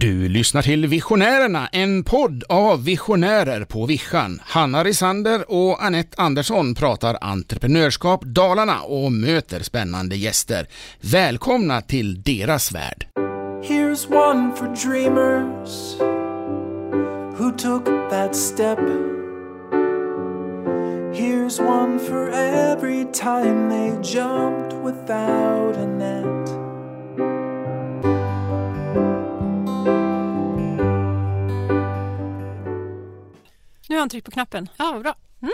Du lyssnar till Visionärerna, en podd av visionärer på Vischan. Hanna Risander och Annette Andersson pratar entreprenörskap Dalarna och möter spännande gäster. Välkomna till deras värld. Here's one for dreamers who took that step. Here's one for every time they jumped without a net. Nu har han tryckt på knappen. Ja, bra. Mm.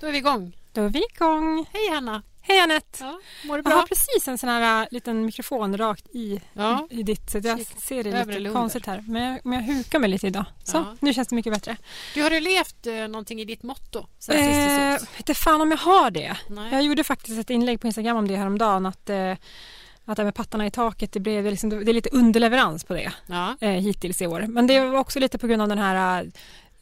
Då är vi igång. Då är vi igång. Hej Hanna! Hej Anette! Ja, mår du Jag har bra? precis en sån här äh, liten mikrofon rakt i, Ja. i ditt så jag Kik. ser det Över lite konstigt här. Men jag, men jag hukar mig lite idag. Så, Ja. nu känns det mycket bättre. Du, har du levt eh, någonting i ditt motto sen Eh, vet fan om jag har det. Nej. Jag gjorde faktiskt ett inlägg på Instagram om det häromdagen. Att, eh, att det här med pattarna i taket, det, blev liksom, det är lite underleverans på det Ja. eh, hittills i år. Men det var också lite på grund av den här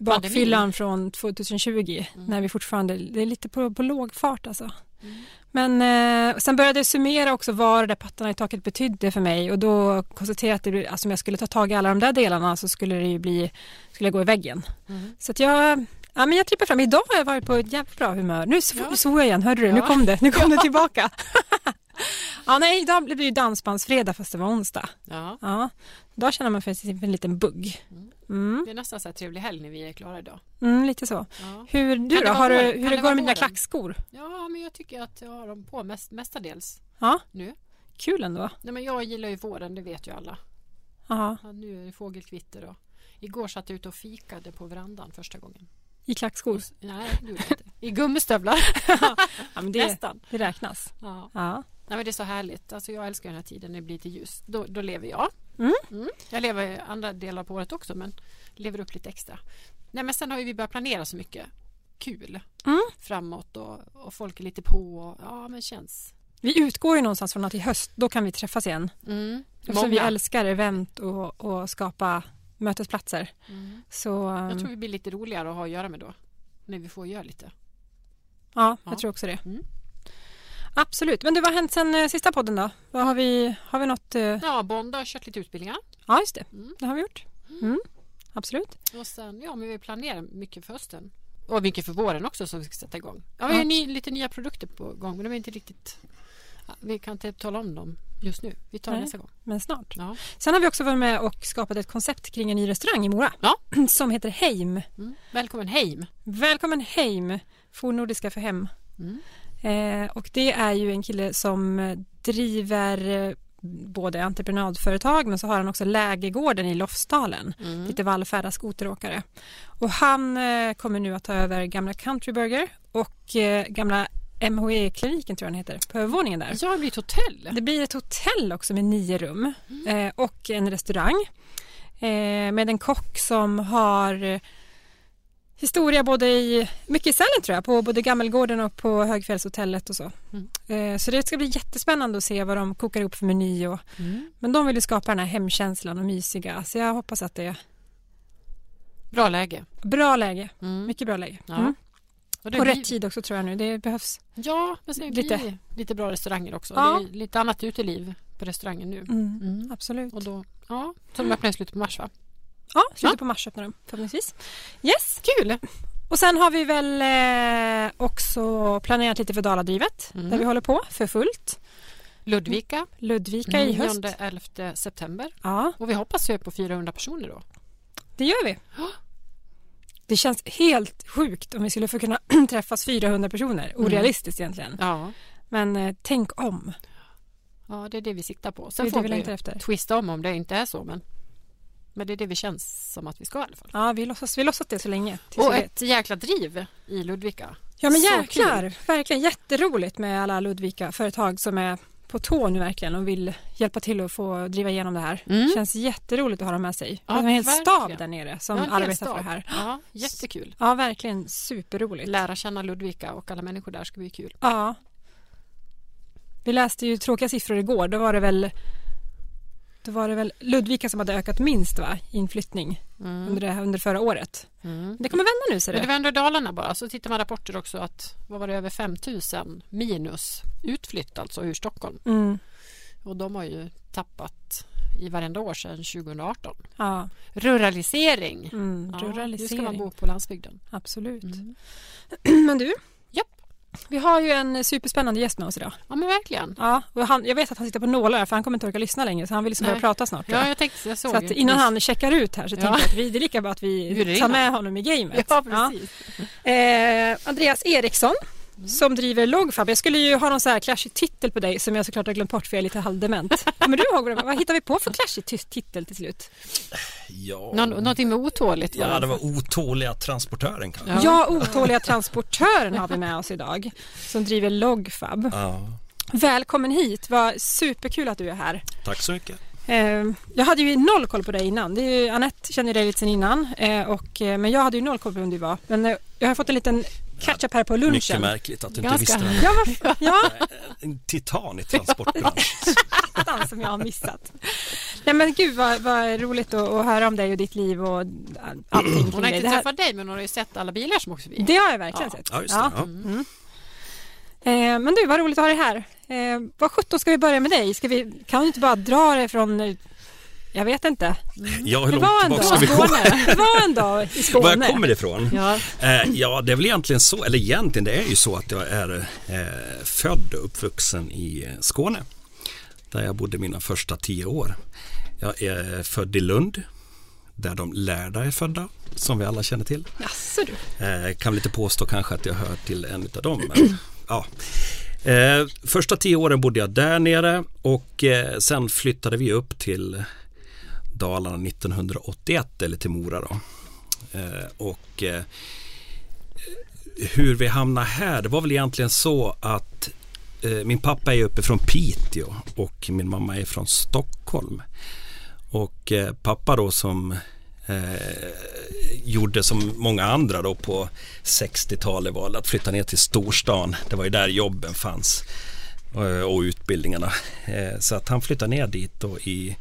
bakfyllan från 2020 Mm. när vi fortfarande, det är lite på, på låg fart alltså. Mm. Men eh, sen började jag summera också vad det där pattarna i taket betydde för mig och då konstaterade jag att det, blir- alltså, om jag skulle ta tag i alla de där delarna så skulle det ju bli, skulle jag gå i väggen. Mm. Så att jag, ja men jag trippar fram. Idag har jag varit på ett jävligt bra humör. Nu sv- Ja. svor jag igen, hörde du? Nu Ja. kom det, nu kom det tillbaka. ja nej, idag blev det ju dansbandsfredag fast det var onsdag. ja. Ja, då känner man för en liten bugg. Mm, Det är nästan så här trevlig helg när vi är klara idag. mm, lite så. Ja. Hur, du det då, har du, hur Kan det det går vara med dina klackskor? ja, men jag tycker att jag har dem på mest, mestadels Ja, nu. kul ändå. Nej, men jag gillar ju våren, det vet ju alla. Aha, Ja, nu är det fågelkvitter och igår satt jag ute och fikade på verandan första gången. I klackskor? Nej, det gjorde jag inte. I gummistövlar. Ja, men det, Nästan. det räknas. Ja. Ja. Nej, men det är så härligt. Alltså, jag älskar den här tiden när det blir lite ljust. Då, då lever jag. Mm. Jag lever andra delar på året också men lever upp lite extra. Nej, men sen har vi börjat planera så mycket kul Mm. framåt och, och folk är lite på. Och, ja, men känns. Vi utgår ju någonstans från att i höst, då kan vi träffas igen. Mm. Eftersom vi älskar event och, och skapa mötesplatser. Mm. Så Jag tror um, vi blir lite roligare att ha att göra med då. När vi får göra lite. ja, jag Ja. tror också det. Mm. Absolut. Men du, vad har hänt sen eh, sista podden då? Vad har vi, har vi något? eh, Ja, Bond har kört lite utbildningar. Ja, just det. Mm. Det har vi gjort. Mm. Absolut. Och sen, ja, men vi planerar mycket för hösten. Och mycket för våren också som vi ska sätta igång. Ja, vi har ny, lite nya produkter på gång men de är inte riktigt... Ja, vi kan inte tala om dem just nu. Vi tar Nej. nästa gång. Men snart. Ja. Sen har vi också varit med och skapat ett koncept kring en ny restaurang i Mora. Ja. Som heter Heim. Mm. Välkommen Heim! Välkommen Heim, fornnordiska för hem. Mm. Eh, och det är ju en kille som eh, driver eh, både entreprenadföretag men så har han också lägergården i Lofsdalen. Mm. Lite vallfärda skoteråkare. Och han eh, kommer nu att ta över gamla Country Burger och eh, gamla MHE-kliniken tror jag den heter, på övervåningen där. Ja, det blir ett hotell. Det blir ett hotell också med nio rum eh, och en restaurang med en kock som har historia både i, mycket i Sälen tror jag, på både Gammelgården och på Högfjällshotellet och så. Mm. Eh, så det ska bli jättespännande att se vad de kokar ihop för meny och, Mm. men de vill ju skapa den här hemkänslan och mysiga så jag hoppas att det är Bra läge. bra läge, Mm. mycket bra läge. Ja. Mm. Och, det Och blir- rätt tid också tror jag nu, det behövs. Ja, men sen blir Lite. lite. bra restauranger också. Ja. Det är lite annat uteliv på restaurangen nu. Mm. Mm. Absolut. Och då, ja, så de öppnar i slutet på mars va? Ja, slutet Ja. på mars öppnar de förhoppningsvis. Yes! Kul! Och sen har vi väl eh, också planerat lite för Daladrivet Mm. där vi håller på för fullt. Ludvika, Ludvika i höst. 9-11 september. Ja, Och vi hoppas ju på 400 personer då. det gör vi. Det känns helt sjukt om vi skulle få kunna träffas 400 personer. Orealistiskt egentligen. Ja. Men eh, tänk om. ja, det är det vi siktar på. Det Sen det får vi vi längtar efter. twista om om det inte är så. Men, men det är det vi känns som att vi ska i alla fall. Ja, vi låtsas, vi låtsas det så länge. Och ett jäkla driv i Ludvika. Ja men jäklar, verkligen jätteroligt med alla Ludvika företag som är på tå nu verkligen och vill hjälpa till att få driva igenom det här. Mm. känns jätteroligt att ha dem med sig. Ja, Ja, en hel stab där nere som Ja, arbetar för det här. Ja, jättekul. Ja, verkligen superroligt. Lära känna Ludvika och alla människor där ska bli kul. Ja. Vi läste ju tråkiga siffror igår. Då var det väl då var det väl Ludvika som hade ökat minst va? inflyttning Mm. under, det, under förra året. Mm. Det kommer vända nu ser det du. var ändå Dalarna bara. Så tittar man rapporter också att vad var det över 5000 minus utflytt alltså ur Stockholm. Mm. Och de har ju tappat i varenda år sedan 2018. Ja, Ruralisering. mm, Ja, nu ska man ruralisering. bo på landsbygden. Absolut. Mm. Men du. Vi har ju en superspännande gäst med oss idag. Ja men verkligen. Ja, han, jag vet att han sitter på nålar för han kommer inte orka lyssna längre så han vill liksom börja prata snart. Ja, jag tänkte, jag såg så att ju innan han checkar ut här så Ja. tänkte jag att vi, det är lika bra att vi tar med honom i gamet. Ja, precis. Eh, Andreas Eriksson Mm. som driver Logfab. Jag skulle ju ha någon så här clashig titel på dig som jag såklart har glömt bort för jag är lite halvdement. Kommer du ihåg vad, vad hittar vi på för clashig titel till slut? Ja, Nå, någonting med otåligt ja, det var otåliga transportören kanske. Ja. Ja, otåliga transportören har vi med oss idag som driver Logfab. Ja, Välkommen hit, vad superkul att du är här. tack så mycket. Eh, jag hade ju noll koll på dig innan. Det är ju, Anette känner dig lite sen innan och, eh, men jag hade ju noll koll på vem du var. Men eh, jag har fått en liten catch-up här på Mycket lunchen. märkligt att du inte Ganska- visste det. Ja, ja, En titan i transportbranschen. attan som jag har missat. Nej men gud vad, vad roligt att, att höra om dig och ditt liv och allting Hon har inte Det, här, träffat dig men hon har ju sett alla bilar som åker förbi. det har jag verkligen Ja. sett. Ja, just det. Ja. Mm. Eh, men du, vad roligt att ha dig här. Eh, vad sjutton ska vi börja med dig? Ska vi, kan du inte bara dra dig från, jag vet inte. Ja, hur Det var en långt dag, vi gå? Det var en dag i Var Skåne. jag kommer ifrån? Ja. Eh, ja, det är väl egentligen så, eller egentligen det är ju så att jag är eh, född och uppvuxen i Skåne. Där jag bodde mina första tio år. Jag är född i Lund. Där de lärda är födda, som vi alla känner till. Jaså du. Eh, kan väl inte påstå kanske att jag hör till en av dem. Men, ja. eh, första tio åren bodde jag där nere och eh, sen flyttade vi upp till Dalarna 1981 eller till Mora då. Eh, och eh, hur vi hamnade här, det var väl egentligen så att eh, min pappa är uppe från Piteå och min mamma är från Stockholm. Och eh, pappa då som eh, gjorde som många andra då på 60-talet valde att flytta ner till storstan. Det var ju där jobben fanns eh, och utbildningarna. Eh, Så att han flyttade ner dit då i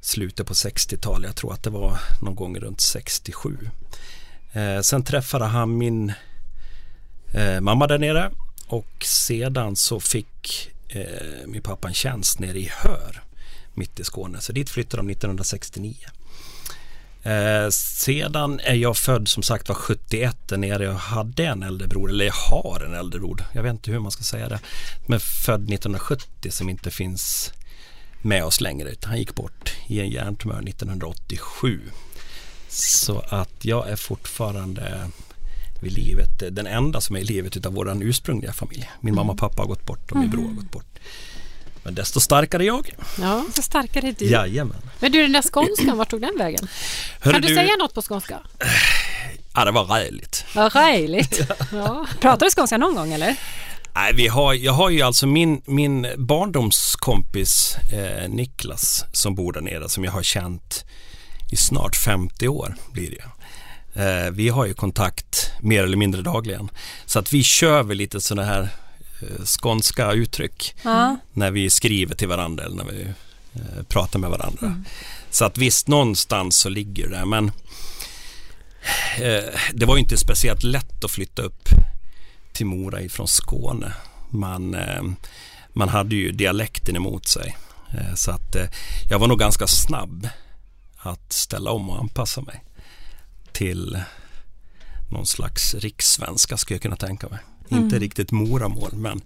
slutet på 60-talet. Jag tror att det var någon gång runt 67. Eh, Sen träffade han min eh, mamma där nere och sedan så fick eh, min pappa en tjänst nere i Hör mitt i Skåne. Så dit flyttade de 1969. Eh, sedan är jag född som sagt var 71 där nere. Jag hade en äldre bror, eller jag har en äldre bror. Jag vet inte hur man ska säga det. Men född 1970 som inte finns med oss längre. utan Han gick bort i en hjärntumör 1987. Så att jag är fortfarande vid livet, den enda som är i livet utav våran ursprungliga familj. Min mamma och pappa har gått bort och min bror har gått bort. Men desto starkare jag. Ja. Så starkare är du. Jajamän. Men du den där skånskan, vart tog den vägen? Hörru kan du, säga något på skånska? Ja, det var räligt. Vad räligt. Ja. Pratar du skånska någon gång eller? Nej, vi har, jag har ju alltså min, min barndomskompis eh, Niklas som bor där nere som jag har känt i snart 50 år blir det. Eh, vi har ju kontakt mer eller mindre dagligen. Så att vi kör väl lite sådana här eh, skånska uttryck Ja. när vi skriver till varandra eller när vi eh, pratar med varandra. Så att visst, någonstans så ligger det men eh, det var ju inte speciellt lätt att flytta upp till Mora ifrån Skåne. Man, eh, man hade ju dialekten emot sig. Eh, så att eh, jag var nog ganska snabb att ställa om och anpassa mig till någon slags rikssvenska skulle jag kunna tänka mig. Inte riktigt Moramål men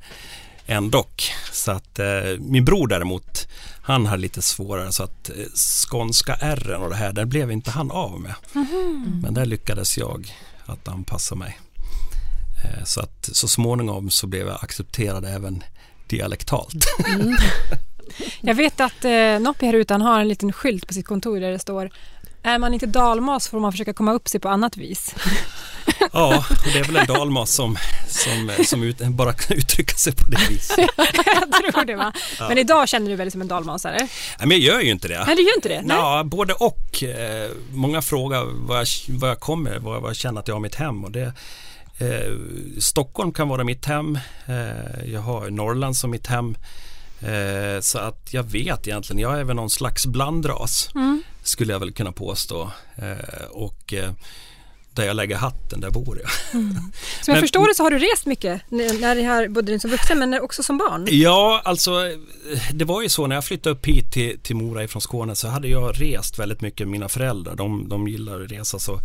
ändå. Så att eh, min bror däremot han hade lite svårare så att eh, skånska r och det här där blev inte han av med. Men där lyckades jag att anpassa mig. Eh, så att så småningom så blev jag accepterad även dialektalt. Jag vet att eh, Noppi här utan har en liten skylt på sitt kontor där det står är man inte dalmas får man försöka komma upp sig på annat vis. ja, det är väl en dalmas som, som, som ut, bara kan uttrycka sig på det viset. jag tror det va? Men idag känner du väldigt som en dalmasare? Nej, men jag gör ju inte det. Nej, du gör inte det? Nej. Ja, både och. Eh, många frågar var jag, var jag kommer, var jag känner att jag har mitt hem. Och det, eh, Stockholm kan vara mitt hem. Eh, jag har Norrland som mitt hem. Eh, så att jag vet egentligen, jag är väl någon slags blandras. Mm. Skulle jag väl kunna påstå. Eh, och eh, där jag lägger hatten, där bor jag. Som jag Men- förstår det så har du rest mycket när det här, både som vuxen men också som barn. Ja, alltså det var ju så när jag flyttade upp hit till, till Mora ifrån Skåne så hade jag rest väldigt mycket med mina föräldrar. De, de gillar att resa så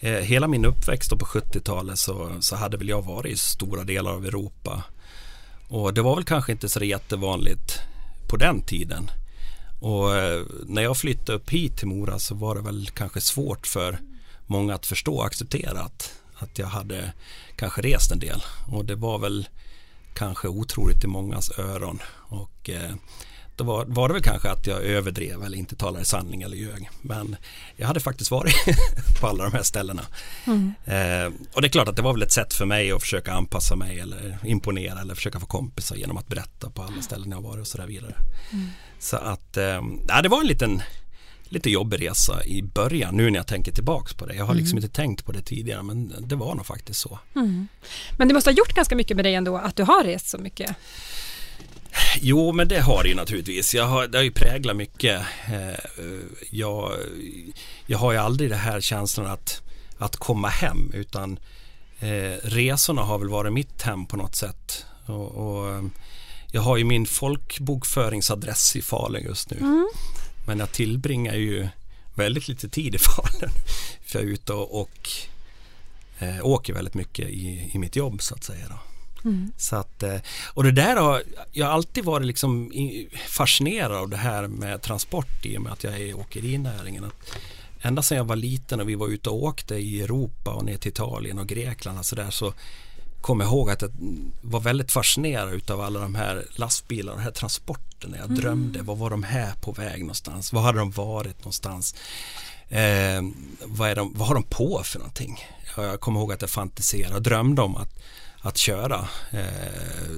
eh, hela min uppväxt på 70-talet så, så hade väl jag varit i stora delar av Europa. Och det var väl kanske inte så jättevanligt på den tiden. Och eh, när jag flyttade upp hit till Mora så var det väl kanske svårt för många att förstå och acceptera att, att jag hade kanske rest en del. Och det var väl kanske otroligt i mångas öron. Och eh, då var, var det väl kanske att jag överdrev eller inte talade sanning eller ljög. Men jag hade faktiskt varit på alla de här ställena. Eh, och det är klart att det var väl ett sätt för mig att försöka anpassa mig eller imponera eller försöka få kompisar genom att berätta på alla ställen jag varit och sådär vidare. Så att eh, ja, det var en liten lite jobbig resa i början nu när jag tänker tillbaks på det. Jag har liksom inte tänkt på det tidigare men det var nog faktiskt så. Men det måste ha gjort ganska mycket med dig ändå att du har rest så mycket. Jo, men det har det ju naturligtvis. Jag har, det har ju präglat mycket. Eh, jag, jag har ju aldrig det här känslan att, att komma hem utan eh, resorna har väl varit mitt hem på något sätt. Och, och, jag har ju min folkbokföringsadress i Falun just nu. Men jag tillbringar ju väldigt lite tid i Falun. För jag är ute och, och eh, åker väldigt mycket i, i mitt jobb så att säga. Då. Så att, eh, och det där har, jag har alltid varit liksom fascinerad av det här med transport i och med att jag är i åkerinäringen. Att ända sedan jag var liten och vi var ute och åkte i Europa och ner till Italien och Grekland och så där så kom jag ihåg att jag var väldigt fascinerad utav alla de här lastbilarna, de här transporterna. Jag drömde, vad var de här på väg någonstans? Var hade de varit någonstans? Eh, vad, är de, vad har de på för någonting? Ja, Jag kommer ihåg att jag fantiserade och drömde om att, att köra eh,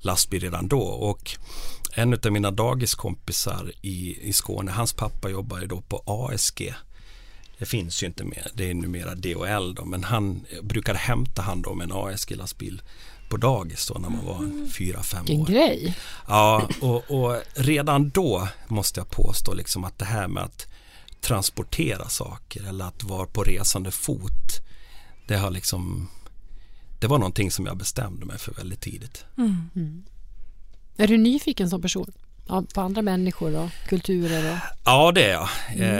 lastbil redan då och en av mina dagiskompisar i, i Skåne, hans pappa jobbar ju då på ASG. Det finns ju inte mer, det är numera DHL då, men han brukade hämta han då med en ASG-lastbil på dagis då när man var fyra, fem år. grej. Ja, och, och redan då måste jag påstå liksom att det här med att transportera saker eller att vara på resande fot det har liksom det var någonting som jag bestämde mig för väldigt tidigt. Är du nyfiken som person? Ja, på andra människor och kulturer? Och... Ja, det är jag.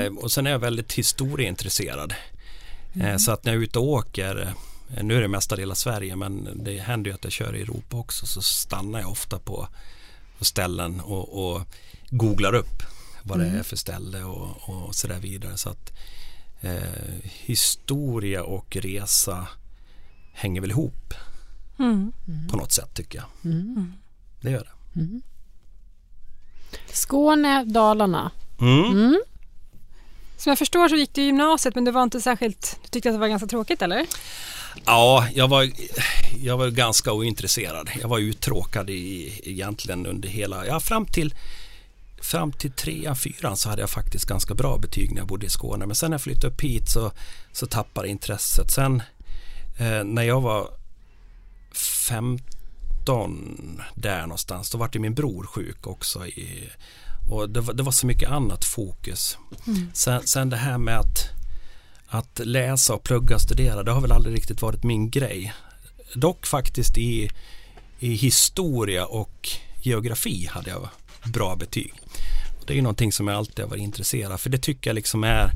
Eh, och sen är jag väldigt historieintresserad. Eh, så att när jag är ute och åker, eh, nu är det mestadels Sverige, men det händer ju att jag kör i Europa också, så stannar jag ofta på, på ställen och, och googlar upp vad det är för ställe och, och så där vidare. Så att eh, historia och resa hänger väl ihop på något sätt tycker jag. Det gör det. Skåne, Dalarna. Mm. Som jag förstår så gick du i gymnasiet men du var inte särskilt, du tyckte att det var ganska tråkigt eller? Ja, jag var, jag var ganska ointresserad. Jag var uttråkad i, egentligen under hela, ja fram till fram till trean, fyran så hade jag faktiskt ganska bra betyg när jag bodde i Skåne. Men sen när jag flyttade upp hit så, så tappade intresset. Sen eh, när jag var 15 där någonstans, då var ju min bror sjuk också. I, och det var, det var så mycket annat fokus. Sen, sen det här med att att läsa och plugga och studera, det har väl aldrig riktigt varit min grej. Dock faktiskt i, i historia och geografi hade jag bra betyg. Det är ju någonting som jag alltid har varit intresserad av, för det tycker jag liksom är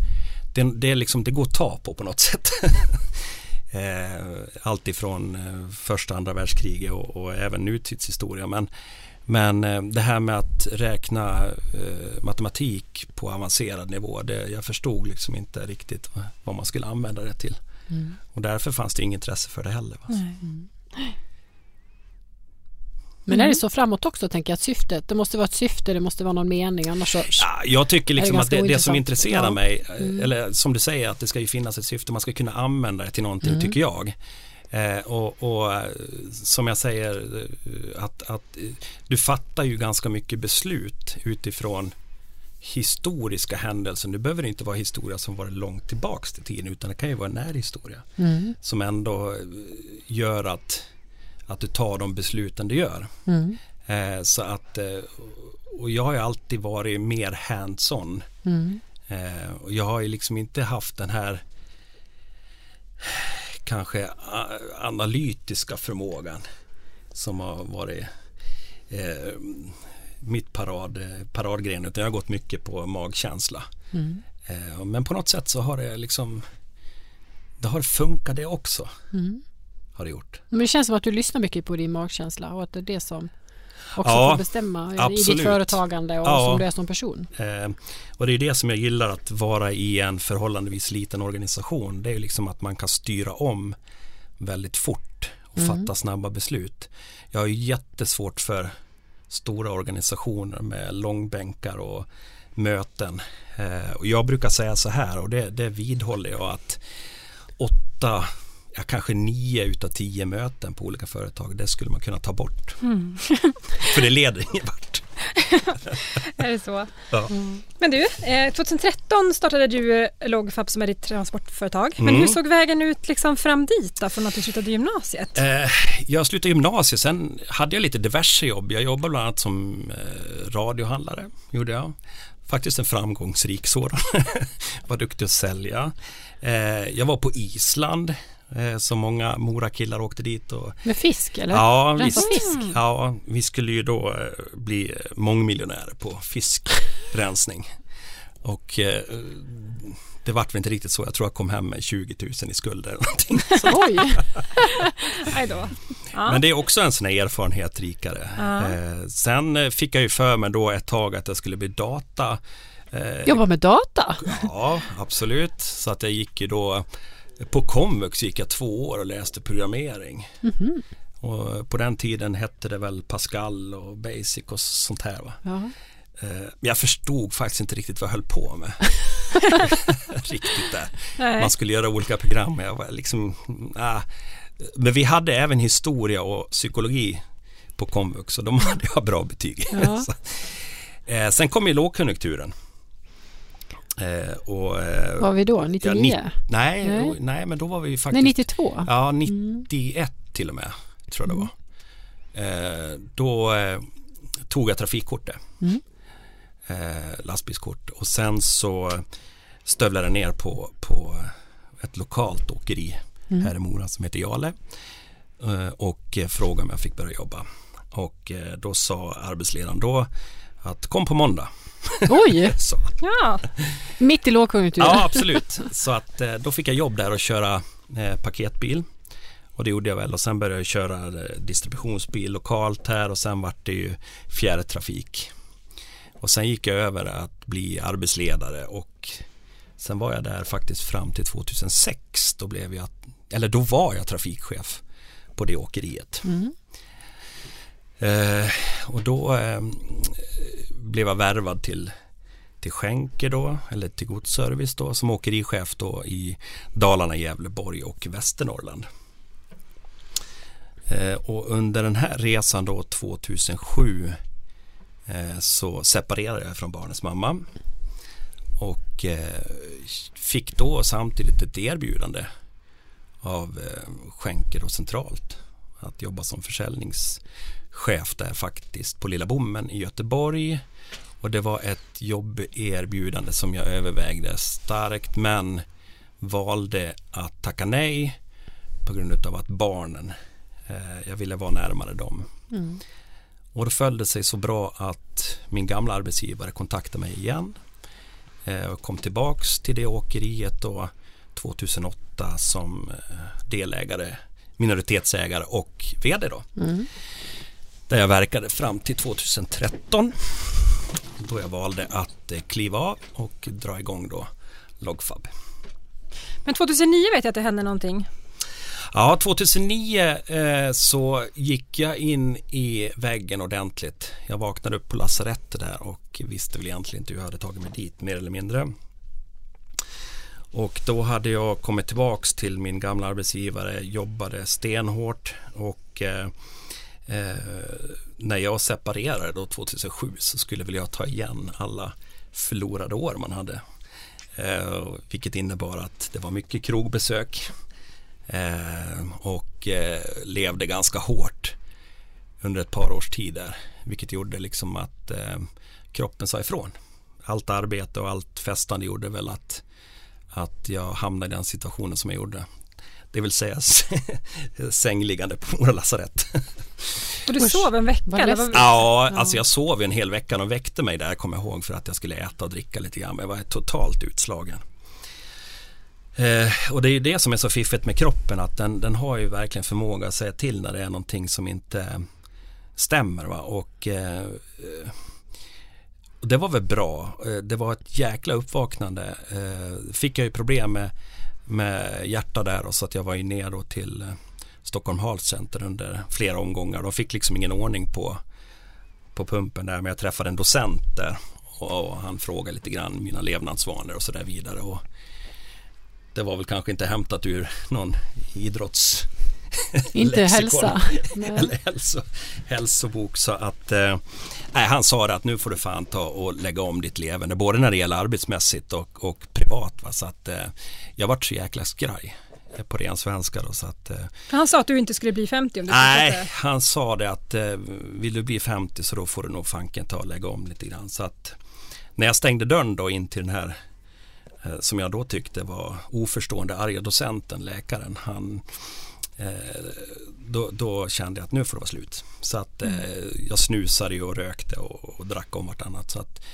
det, det, är liksom, det går att ta på på något sätt. eh, allt ifrån eh, första andra världskriget och, och även nutidshistoria. Men, men eh, det här med att räkna eh, matematik på avancerad nivå, det, jag förstod liksom inte riktigt vad- man skulle använda det till. Och därför fanns det inget intresse för det heller. Va? Men är det så framåt också tänker jag att syftet, det måste vara ett syfte, det måste vara någon mening annars så... Ja, jag tycker liksom Det att det, det som intresserar Ja. mig, eh, eller som du säger att det ska ju finnas ett syfte, man ska kunna använda det till någonting tycker jag. Eh, och, och eh, som jag säger, eh, att, att du fattar ju ganska mycket beslut utifrån historiska händelser. Nu behöver det inte vara historia som varit långt tillbaks till tiden utan det kan ju vara en närhistoria Mm. som ändå gör att, att du tar de besluten du gör. Mm. Eh, så att, eh, och jag har ju alltid varit mer hands-on. Mm. Eh, och jag har ju liksom inte haft den här kanske analytiska förmågan som har varit eh, mitt parad, paradgren utan jag har gått mycket på magkänsla. Mm. Eh, men på något sätt så har det liksom det har funkat det också. Mm. Har det gjort. Men det känns som att du lyssnar mycket på din magkänsla och att det är det som också Ja, får bestämma i absolut. ditt företagande och Ja. som du är som person. Eh, och det är det som jag gillar att vara i en förhållandevis liten organisation. Det är liksom att man kan styra om väldigt fort och Mm. fatta snabba beslut. Jag har ju jättesvårt för stora organisationer med långbänkar och möten. Eh, och jag brukar säga så här och det, det vidhåller jag att åtta, ja, kanske nio utav tio möten på olika företag, det skulle man kunna ta bort. För det leder ingen vart. Är det så? Ja. Men du, eh, 2013 startade du eh, Logfab som är ditt transportföretag. Men Mm. hur såg vägen ut liksom fram dit då, från att du slutade gymnasiet? Eh, jag slutade gymnasiet, sen hade jag lite diverse jobb. Jag jobbade bland annat som eh, radiohandlare, gjorde jag. Faktiskt en framgångsrik sådan. var duktig att sälja. Eh, jag var på Island, eh, som många Morakillar åkte dit och Med fisk eller? Ja, Rensa visst. fisk? Ja, vi skulle ju då eh, bli mångmiljonärer på fiskrensning. Och eh, det vart väl inte riktigt så. Jag tror jag kom hem med 20 000 i skulder eller någonting. Oj! Nej då. Ja. Men det är också en sån här erfarenhet rikare. Ja. Eh, sen eh, fick jag ju för mig då ett tag att jag skulle bli data. Eh, Jobba med data? Ja, absolut. Så att jag gick ju då på komvux gick jag två år och läste programmering. Mhm. Och på den tiden hette det väl Pascal och Basic och sånt här. Va? Ja. Eh, jag förstod faktiskt inte riktigt vad jag höll på med. riktigt där. Nej. Man skulle göra olika program. Jag var liksom, ah. Men vi hade även historia och psykologi på komvux och de hade jag bra betyg. Ja. Så, eh, Sen kom ju lågkonjunkturen. Eh, och, eh, Var vi då? 99? Ja, nej, Nej. nej. nej, men då var vi faktiskt Nej, 92? Ja, 91 till och med tror jag det var. Eh, då eh, tog jag trafikkortet. Mm. Eh, lastbilskort och sen så stövlade jag ner på, på ett lokalt åkeri Mm. här i Mora som heter Jale eh, och frågade om jag fick börja jobba. Och då sa arbetsledaren då att kom på måndag. Oj! Så, Ja, Mitt i lågkonjunkturen? Ja, absolut. Så att eh, då fick jag jobb där och köra eh, paketbil. Och det gjorde jag väl och sen började jag köra eh, distributionsbil lokalt här och sen vart det ju fjärrtrafik. Och sen gick jag över att bli arbetsledare och sen var jag där faktiskt fram till 2006. Då blev jag, eller då var jag trafikchef på det åkeriet. Mm. Eh, och då eh, blev jag värvad till, till Schenker då, eller till Godsservice då, som åkerichef då i Dalarna, Gävleborg och Västernorrland. Eh, och under den här resan då 2007 eh, så separerade jag från barnens mamma och eh, fick då samtidigt ett erbjudande av eh, skänker Schenker och centralt att jobba som försäljnings försäljningschef där faktiskt på Lilla Bommen i Göteborg. Och det var ett jobberbjudande som jag övervägde starkt men valde att tacka nej på grund av att barnen, eh, jag ville vara närmare dem. Mm. Och då följde det sig så bra att min gamla arbetsgivare kontaktade mig igen eh, och kom tillbaks till det åkeriet då 2008 som eh, delägare, minoritetsägare och vd då. Mm. Där jag verkade fram till 2013 då jag valde att eh, kliva av och dra igång då Logfab. men 2009 vet jag att det hände någonting. Ja, 2009 eh, så gick jag in i väggen ordentligt. Jag vaknade upp på lasarettet där och visste väl egentligen inte hur jag hade tagit mig dit mer eller mindre. Och då hade jag kommit tillbaks till min gamla arbetsgivare, jobbade stenhårt och eh, eh, när jag separerade då 2007 så skulle väl jag ta igen alla förlorade år man hade. Eh, vilket innebar att det var mycket krogbesök eh, och eh, levde ganska hårt under ett par års tid där. Vilket gjorde liksom att eh, kroppen sa ifrån. Allt arbete och allt festande gjorde väl att, att jag hamnade i den situationen som jag gjorde. Det vill säga sängliggande på Mora lasarett. Och du sov en vecka? Eller? Ja, alltså jag sov en hel vecka. De väckte mig där, kommer jag ihåg, för att jag skulle äta och dricka lite grann. Men jag var totalt utslagen. Eh, och det är ju det som är så fiffigt med kroppen, att den, den har ju verkligen förmåga att säga till när det är någonting som inte stämmer. Va? Och eh, och det var väl bra. Eh, Det var ett jäkla uppvaknande. Eh, Fick jag ju problem med, med hjärta där och så att jag var ju ner då till eh, Stockholm Heart Center under flera omgångar. De fick liksom ingen ordning på, på pumpen där men jag träffade en docent där och, och han frågade lite grann mina levnadsvanor och så där vidare. Och det var väl kanske inte hämtat ur någon idrotts Inte hälsa. eller hälso, hälsobok så att eh, han sa att nu får du fan ta och lägga om ditt levande både när det gäller arbetsmässigt och, och privat va? så att eh, jag vart så jäkla skraj eh, på ren svenska då så att eh, Han sa att du inte skulle bli 50 om du Nej, fortsatte. han sa det att eh, vill du bli 50 så då får du nog fanken ta och lägga om lite grann. Så att när jag stängde dörren då in till den här eh, som jag då tyckte var oförstående arga docenten, läkaren, han då, då kände jag att nu får det vara slut. Så att eh, jag snusade och rökte och, och drack om vartannat. Så att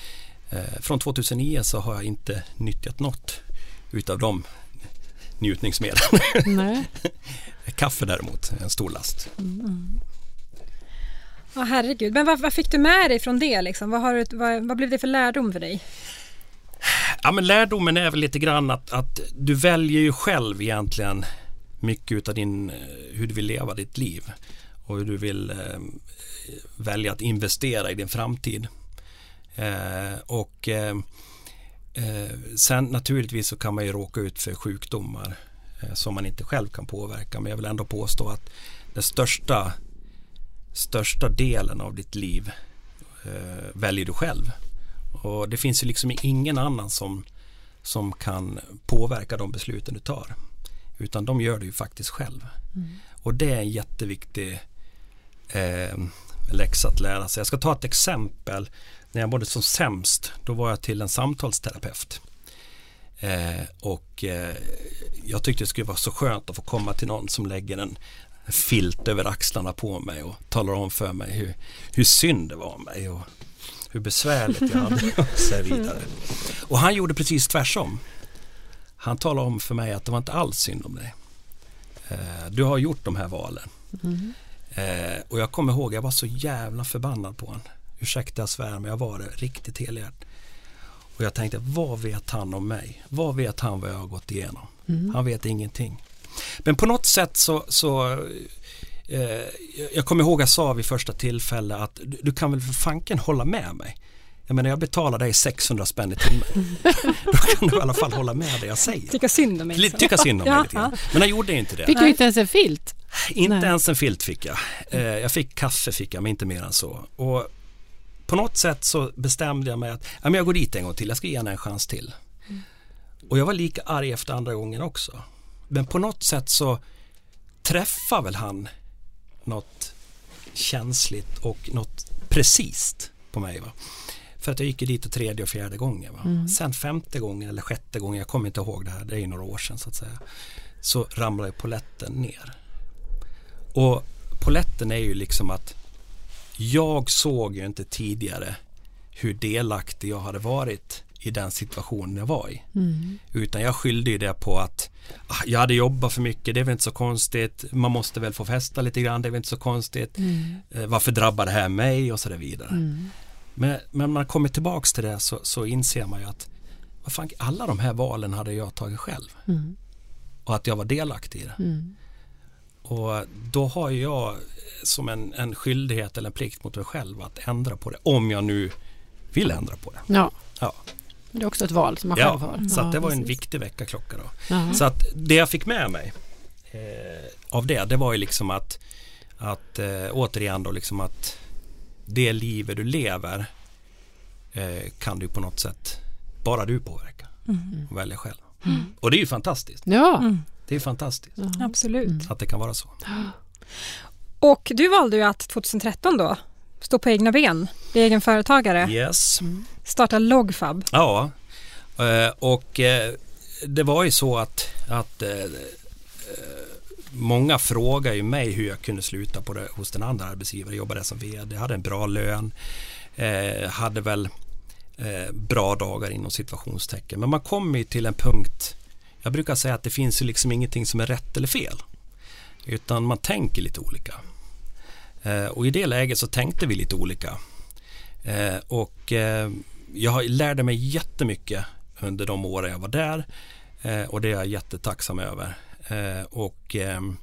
eh, från 2009 så har jag inte nyttjat något utav de njutningsmedlen. Nej. Kaffe däremot, en stor last. Ja, herregud. Men vad, vad fick du med dig från det? Liksom? Vad, har du, vad, vad blev det för lärdom för dig? Ja men lärdomen är väl lite grann att, att du väljer ju själv egentligen mycket utav din, eh, hur du vill leva ditt liv och hur du vill eh, välja att investera i din framtid. Eh, och eh, eh, sen naturligtvis så kan man ju råka ut för sjukdomar eh, som man inte själv kan påverka men jag vill ändå påstå att den största, största delen av ditt liv eh, väljer du själv. Och det finns ju liksom ingen annan som, som kan påverka de besluten du tar. Utan de gör det ju faktiskt själv. Och det är en jätteviktig eh, läxa att lära sig. Jag ska ta ett exempel. När jag mådde som sämst, då var jag till en samtalsterapeut. Eh, och eh, jag tyckte det skulle vara så skönt att få komma till någon som lägger en filt över axlarna på mig och talar om för mig hur, hur synd det var om mig och hur besvärligt jag hade och så vidare. Och han gjorde precis tvärsom. Han talade om för mig att det var inte alls synd om dig. Eh, du har gjort de här valen. Eh, och jag kommer ihåg, jag var så jävla förbannad på honom. Ursäkta jag svär, men jag var det riktigt helhjärtat. Och jag tänkte, vad vet han om mig? Vad vet han vad jag har gått igenom? Han vet ingenting. Men på något sätt så, så eh, jag kommer ihåg jag sa vid första tillfälle att du, du kan väl för fanken hålla med mig? Jag menar jag betalar dig 600 spänn i timmen. Då kan du i alla fall hålla med det jag säger. Tycka synd om mig. Ty- liksom. Tycka synd om mig Ja, lite grann. Men han gjorde inte det. Fick du inte ens en filt? Inte Nej. ens en filt fick jag. Eh, jag fick kaffe fick jag, men inte mer än så. Och på något sätt så bestämde jag mig att ja, men jag går dit en gång till, jag ska ge henne en chans till. Och jag var lika arg efter andra gången också. Men på något sätt så träffar väl han något känsligt och något precis på mig. Va? För att jag gick dit och tredje och fjärde gången. Va? Sen femte gången eller sjätte gången, jag kommer inte ihåg det här, det är ju några år sedan så att säga. Så ramlade ju poletten ner. Och poletten är ju liksom att jag såg ju inte tidigare hur delaktig jag hade varit i den situationen jag var i. Utan jag skyllde ju det på att ah, jag hade jobbat för mycket, det är väl inte så konstigt. Man måste väl få festa lite grann, det är väl inte så konstigt. Eh, varför drabbar det här mig och så där vidare. Men, men man kommer tillbaks till det så, så inser man ju att vad fan, alla de här valen hade jag tagit själv. Och att jag var delaktig i det. Och då har jag som en, en skyldighet eller en plikt mot mig själv att ändra på det. Om jag nu vill ändra på det. Ja. Ja. Det är också ett val som man själv Ja, har. så att det var en precis. viktig väckarklocka då. Ja. Så att det jag fick med mig eh, av det, det var ju liksom att, att eh, återigen då liksom att det livet du lever eh, kan du på något sätt bara du påverka och välja själv. Och det är ju fantastiskt. Ja. Det är fantastiskt Absolut. att det kan vara så. Och du valde ju att 2013 då stå på egna ben, bli egen företagare, Yes. starta Logfab. Ja, eh, och eh, det var ju så att, att eh, många frågar ju mig hur jag kunde sluta på det, hos den andra arbetsgivaren. Jag jobbade som vd, hade en bra lön, eh, hade väl eh, bra dagar inom situationstecken. Men man kommer ju till en punkt, jag brukar säga att det finns ju liksom ingenting som är rätt eller fel. Utan man tänker lite olika. Eh, och i det läget så tänkte vi lite olika. Eh, och eh, jag lärde mig jättemycket under de åren jag var där. Eh, och det är jag jättetacksam över. Eh, och ehm,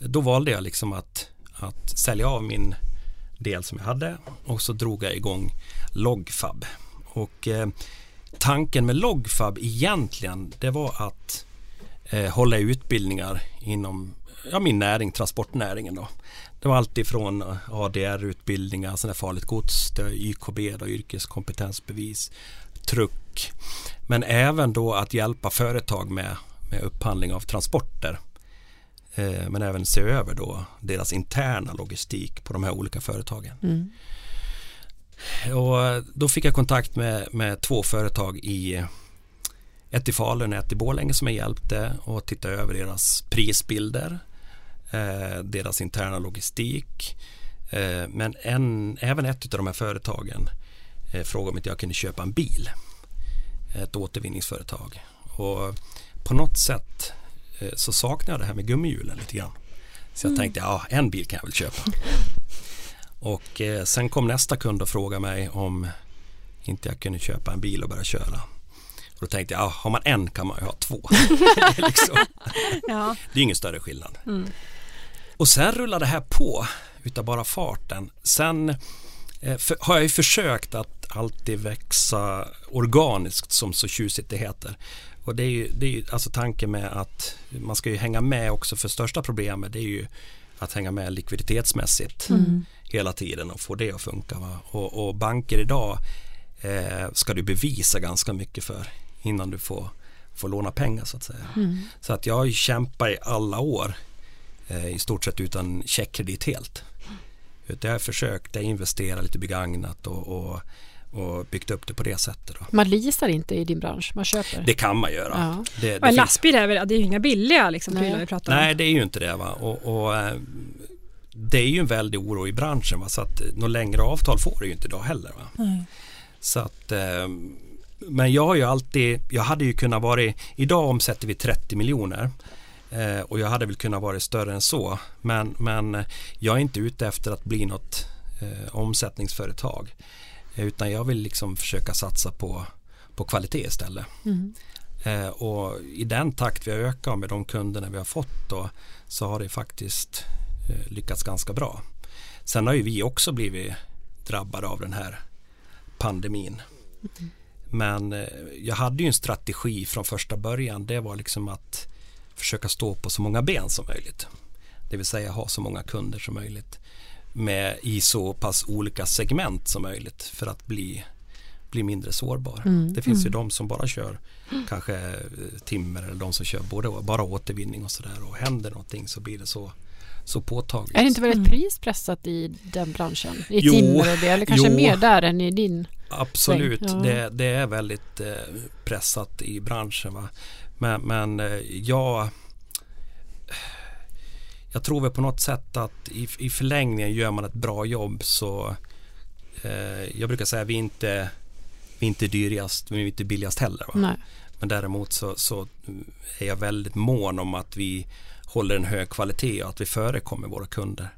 då valde jag liksom att, att sälja av min del som jag hade och så drog jag igång Logfab. Och eh, tanken med Logfab egentligen det var att eh, hålla utbildningar inom ja, min näring, transportnäringen. Då. Det var allt ifrån eh, ADR-utbildningar, sådana farligt gods, YKB, då, yrkeskompetensbevis, truck. Men även då att hjälpa företag med, med upphandling av transporter. Eh, men även se över då deras interna logistik på de här olika företagen. Mm. Och då fick jag kontakt med, med två företag i ett i Falun och ett i Borlänge som jag hjälpte och titta över deras prisbilder, eh, deras interna logistik. Eh, men en, även ett av de här företagen eh, frågade om inte jag kunde köpa en bil. Ett återvinningsföretag. Och på något sätt eh, så saknar jag det här med gummihjulen lite grann. Så jag tänkte, ja en bil kan jag väl köpa. Och eh, sen kom nästa kund och frågade mig om inte jag kunde köpa en bil och börja köra. Och då tänkte jag, ja, har man en kan man ju ha två. det, är liksom, Ja. det är ingen större skillnad. Och sen rullar det här på utav bara farten. Sen eh, för, har jag ju försökt att alltid växa organiskt som så tjusigt det heter. Och det är ju, det är ju alltså tanken med att man ska ju hänga med också för största problemet det är ju att hänga med likviditetsmässigt hela tiden och få det att funka. Och, och banker idag eh, ska du bevisa ganska mycket för innan du får, får låna pengar så att säga. Så att jag har kämpat i alla år eh, i stort sett utan checkkredit helt. Utan jag har försökt jag investera lite begagnat och, och, och byggt upp det på det sättet. Då. Man leasar inte i din bransch, man köper. Det kan man göra. Ja. Det, det Och en finns- lastbil är väl, det är ju inga billiga liksom, Nej. prylar vi pratar om. Nej, det är ju inte det. Va? Och, och, eh, det är ju en väldig oro i branschen. Va? Så att något längre avtal får du ju inte idag heller. Va? Nej. Så att, eh, men jag har ju alltid, jag hade ju kunnat vara, idag omsätter vi 30 miljoner. Eh, och jag hade väl kunnat vara större än så. Men, men jag är inte ute efter att bli något eh, omsättningsföretag. Eh, Utan jag vill liksom försöka satsa på, på kvalitet istället. Mm. Eh, och i den takt vi har ökat med de kunderna vi har fått då, så har det faktiskt eh, lyckats ganska bra. Sen har ju vi också blivit drabbade av den här pandemin. Men eh, jag hade ju en strategi från första början. Det var liksom att försöka stå på så många ben som möjligt. Det vill säga ha så många kunder som möjligt med i så pass olika segment som möjligt för att bli, bli mindre sårbar. Det finns ju de som bara kör kanske eh, timmer eller de som kör både, bara återvinning och sådär och händer någonting så blir det så, så påtagligt. Är det inte väldigt prispressat i den branschen? I Jo, timmer och det, eller kanske jo. mer där än i din? Absolut, Ja. det, det är väldigt eh, pressat i branschen. Va? Men, men eh, jag, jag tror väl på något sätt att i, i förlängningen gör man ett bra jobb så eh, jag brukar säga att vi är inte vi är inte dyrigast men vi är inte billigast heller. Men däremot så, så är jag väldigt mån om att vi håller en hög kvalitet och att vi förekommer våra kunder.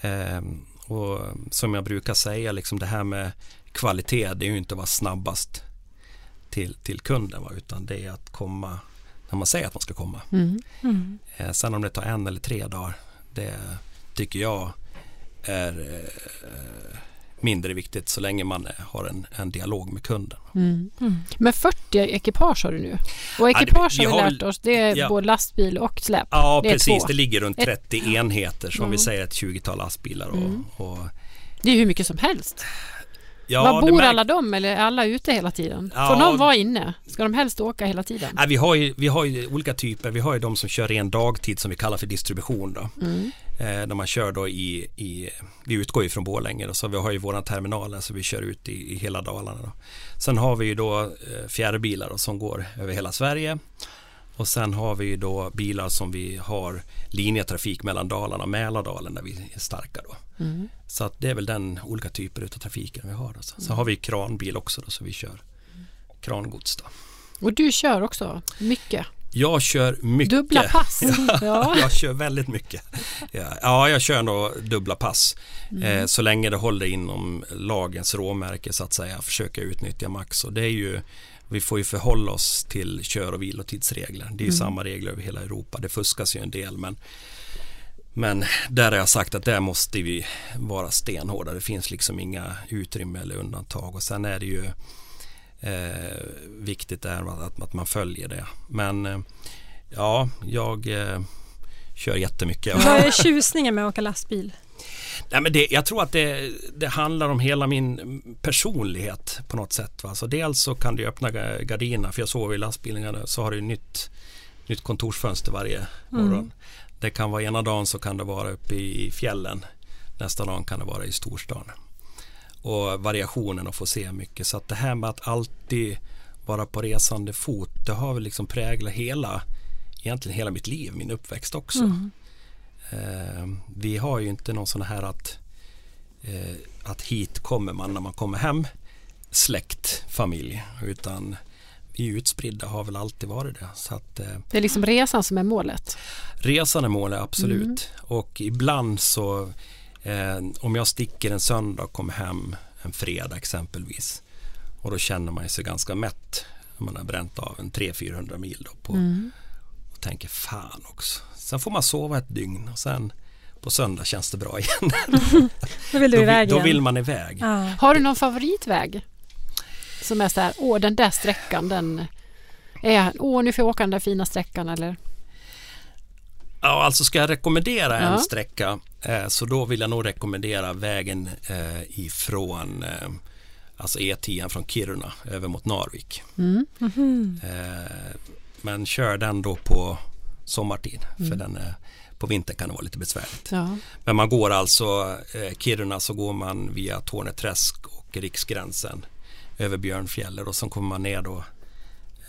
Ehm, och som jag brukar säga, liksom det här med kvalitet, det är ju inte att vara snabbast till, till kunden, va? utan det är att komma när man säger att man ska komma. Mm. Mm. Eh, sen om det tar en eller tre dagar, det tycker jag är eh, mindre viktigt så länge man har en, en dialog med kunden. Mm. Mm. Men 40 ekipage har du nu. Och det- ekipage vi har vi har lärt oss, det är ja. både lastbil och släp. Ja, Det precis. två. Det ligger runt Ett- 30 enheter som Ja. vi säger ett 20-tal lastbilar. Och, Mm. och, Det är hur mycket som helst. Ja, Var bor märk- alla de eller är alla ute hela tiden? Ja. Får någon vara inne? Ska de helst åka hela tiden? Nej, vi, har ju, vi har ju olika typer. Vi har ju de som kör en dagtid som vi kallar för distribution. Då. Mm. Eh, när man kör då i, i vi utgår ju från Borlänge då, så vi har ju våran terminal så vi kör ut i, i hela Dalarna. Då. Sen har vi ju då eh, fjärrbilar då, som går över hela Sverige. Och sen har vi då bilar som vi har linjetrafik mellan Dalarna och Mälardalen där vi är starka då. Mm. Så att det är väl den olika typer av trafiken vi har. Då. Så. Sen har vi kranbil också då, så vi kör krangods. Då. Och du kör också mycket. Jag kör mycket. Dubbla pass. Ja. jag kör väldigt mycket. Ja, ja jag kör nog dubbla pass. Eh, så länge det håller inom lagens råmärke så att säga. Försöka utnyttja max. Och det är ju, vi får ju förhålla oss till kör och vilotidsregler. Det är ju samma regler över hela Europa. Det fuskas ju en del men men där har jag sagt att där måste vi vara stenhårda. Det finns liksom inga utrymme eller undantag. Och sen är det ju eh, viktigt där att, att man följer det. Men eh, ja, jag eh, kör jättemycket. Vad är tjusningen med att åka lastbil? Nej, men det, jag tror att det, det handlar om hela min personlighet på något sätt. Va? Så dels så kan du öppna ga- gardinerna för jag sover i lastbilen så har du nytt, nytt kontorsfönster varje morgon. Det kan vara ena dagen så kan det vara uppe i fjällen. Nästa dag kan det vara i storstan. Och variationen och få se mycket. Så att det här med att alltid vara på resande fot det har väl liksom präglat hela egentligen hela mitt liv, min uppväxt också. Eh, vi har ju inte någon sån här att, eh, att hit kommer man när man kommer hem släkt, familj utan vi utspridda har väl alltid varit det. Så att, eh, Det är liksom resan som är målet. resan är målet absolut och ibland så eh, om jag sticker en söndag och kommer hem en fredag exempelvis och då känner man sig ganska mätt när man har bränt av en 300-400 mil då på, och tänker fan också. Sen får man sova ett dygn och sen på söndag känns det bra igen. Då vill du då, iväg då igen. vill man iväg. Ja. Har du någon favoritväg? Som är så här, åh den där sträckan den är, åh nu får jag åka den där fina sträckan eller? Ja, alltså ska jag rekommendera en Ja. sträcka eh, så då vill jag nog rekommendera vägen eh, ifrån eh, alltså E10 från Kiruna över mot Narvik. Mm. Eh, men kör den då på sommartid för den är, på vintern kan det vara lite besvärligt. Ja. Men man går alltså eh, Kiruna så går man via Torneträsk och Riksgränsen över Björnfjället och så kommer man ner då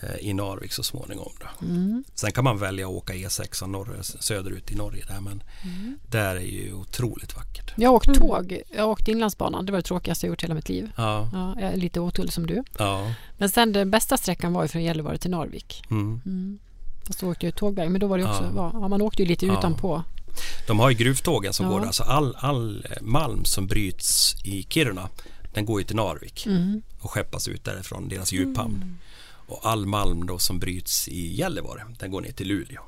eh, i Narvik så småningom. Då. Sen kan man välja att åka E6 norr, söderut i Norge där men där är ju otroligt vackert. Jag har åkt tåg, jag har åkt Inlandsbanan, det var det tråkigaste jag gjort hela mitt liv. Ja, Ja, jag är lite otull som du. ja. Men sen den bästa sträckan var ju från Gällivare till Narvik. Mm. Fast då åkte jag tågväg, men då var det också, Ja. ja. man åkte ju lite Ja. utanpå. De har ju gruvtågen som Ja. går där. Alltså all, all eh, malm som bryts i Kiruna den går ju till Narvik Mm. och skeppas ut därifrån deras djuphamn. Och all malm då som bryts i Gällivare den går ner till Luleå.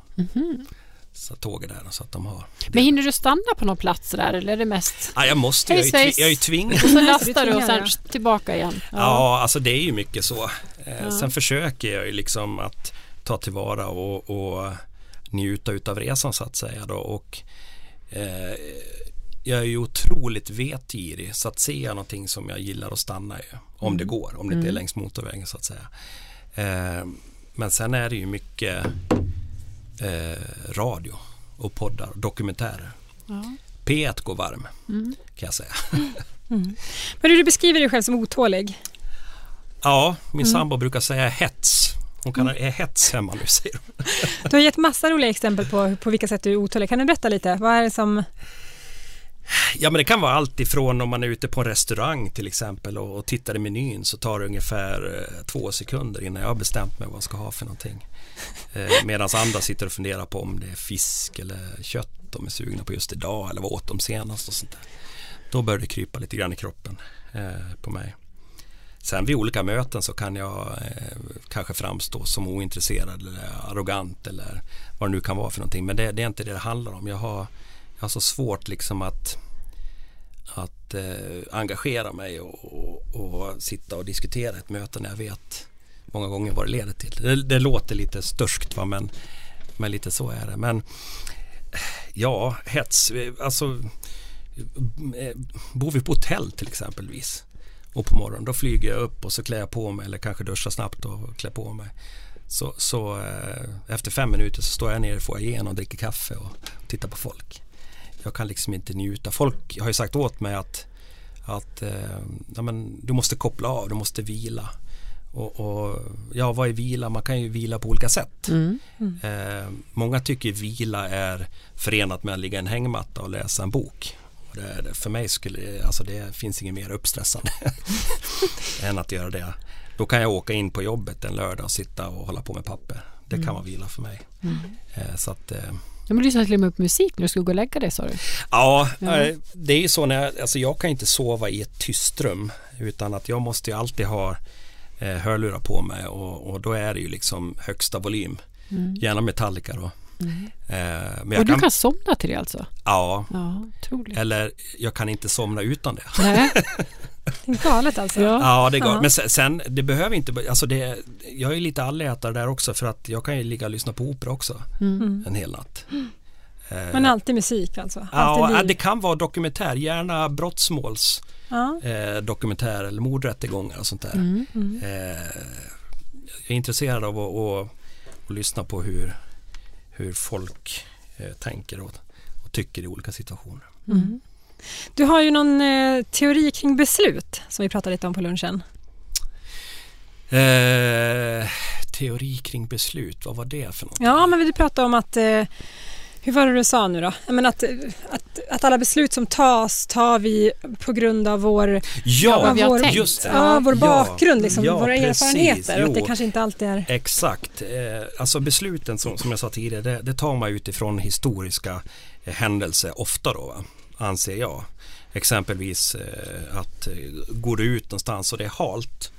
Så tåget där så att de har. Men hinner du stanna på någon plats där eller är det mest Ja, jag måste, jag är, ju Hej, tvi- svejs. jag är ju tvingad. och så lastar du och sen tillbaka igen? Ja, alltså det är ju mycket så. Eh, Sen försöker jag ju liksom att ta tillvara och, och njuta utav resan så att säga då. Och, eh, jag är ju otroligt vetgirig så att ser jag någonting som jag gillar att stanna ju. Om det går, om det inte är längs motorvägen så att säga. Eh, men sen är det ju mycket eh, radio och poddar och dokumentärer. Ja. P1 går varm kan jag säga. Men du, du beskriver dig själv som otålig. Ja, min sambo brukar säga hets. Hon kan är hets hemma nu säger hon. Du har gett massa roliga exempel på på vilka sätt du är otålig. Kan du berätta lite? Vad är det som... Ja men det kan vara allt ifrån om man är ute på en restaurang till exempel och, och tittar i menyn så tar det ungefär eh, två sekunder innan jag har bestämt mig vad jag ska ha för någonting. Eh, Medan andra sitter och funderar på om det är fisk eller kött de är sugna på just idag eller vad åt de senast och sånt där. Då börjar det krypa lite grann i kroppen eh, på mig. Sen vid olika möten så kan jag eh, kanske framstå som ointresserad eller arrogant eller vad det nu kan vara för någonting. Men det, det är inte det det handlar om. Jag har, jag har så svårt liksom att, att eh, engagera mig och, och, och sitta och diskutera ett möte när jag vet många gånger vad det leder till. Det, det låter lite störskt va? Men, men lite så är det. Men ja, hets. Eh, alltså eh, bor vi på hotell till exempelvis och på morgonen då flyger jag upp och så klär jag på mig eller kanske duschar snabbt och klär på mig. Så, så eh, efter fem minuter så står jag nere i foajén och dricker kaffe och tittar på folk. Jag kan liksom inte njuta. Folk har ju sagt åt mig att, att eh, ja, men, du måste koppla av, du måste vila. Och, och ja, vad är vila? Man kan ju vila på olika sätt. Mm. Eh, många tycker vila är förenat med att ligga i en hängmatta och läsa en bok. Det det- för mig skulle alltså det finns inget mer uppstressande än att göra det. Då kan jag åka in på jobbet en lördag och sitta och hålla på med papper. Det kan vara vila för mig. Eh, så att, eh, Ja, men du lyssnade till och med på musik när du skulle gå och lägga dig sa du. Ja, eh, det är ju så när jag, alltså jag kan inte sova i ett tyst rum utan att jag måste ju alltid ha eh, hörlurar på mig och, och då är det ju liksom högsta volym. Gärna Metallica då. Eh, men och du kan, kan somna till det alltså? ja, Ja, otroligt. eller jag kan inte somna utan det. Nej. Det är galet alltså. Ja. Ja, det går. Ja. Men sen, sen, det behöver inte, alltså det, jag är lite allätare där också för att jag kan ju ligga och lyssna på opera också Mm. en hel natt. Eh, Men alltid musik alltså? ja, Alltid ja, liv. det kan vara dokumentär, gärna brottsmåls ja. eh, dokumentär eller mordrättegångar och sånt där. Mm. Eh, jag är intresserad av att, att, att lyssna på hur, hur folk eh, tänker och, och tycker i olika situationer. Mm. Du har ju någon eh, teori kring beslut som vi pratade lite om på lunchen. Eh, teori kring beslut, vad var det för något? Ja, men du pratade om att eh, hur var det du sa nu då? Ja, Men att, att, att alla beslut som tas tar vi på grund av vår, Ja, vad vi har vår, tänkt. just det. ja, vår Ja, bakgrund, liksom, ja, våra precis. erfarenheter. Och att det Jo. kanske inte alltid är... Exakt. Eh, alltså besluten som, som jag sa tidigare, det, det tar man utifrån historiska eh, händelser ofta då, va? anser jag. Exempelvis eh, att går du ut någonstans och det är halt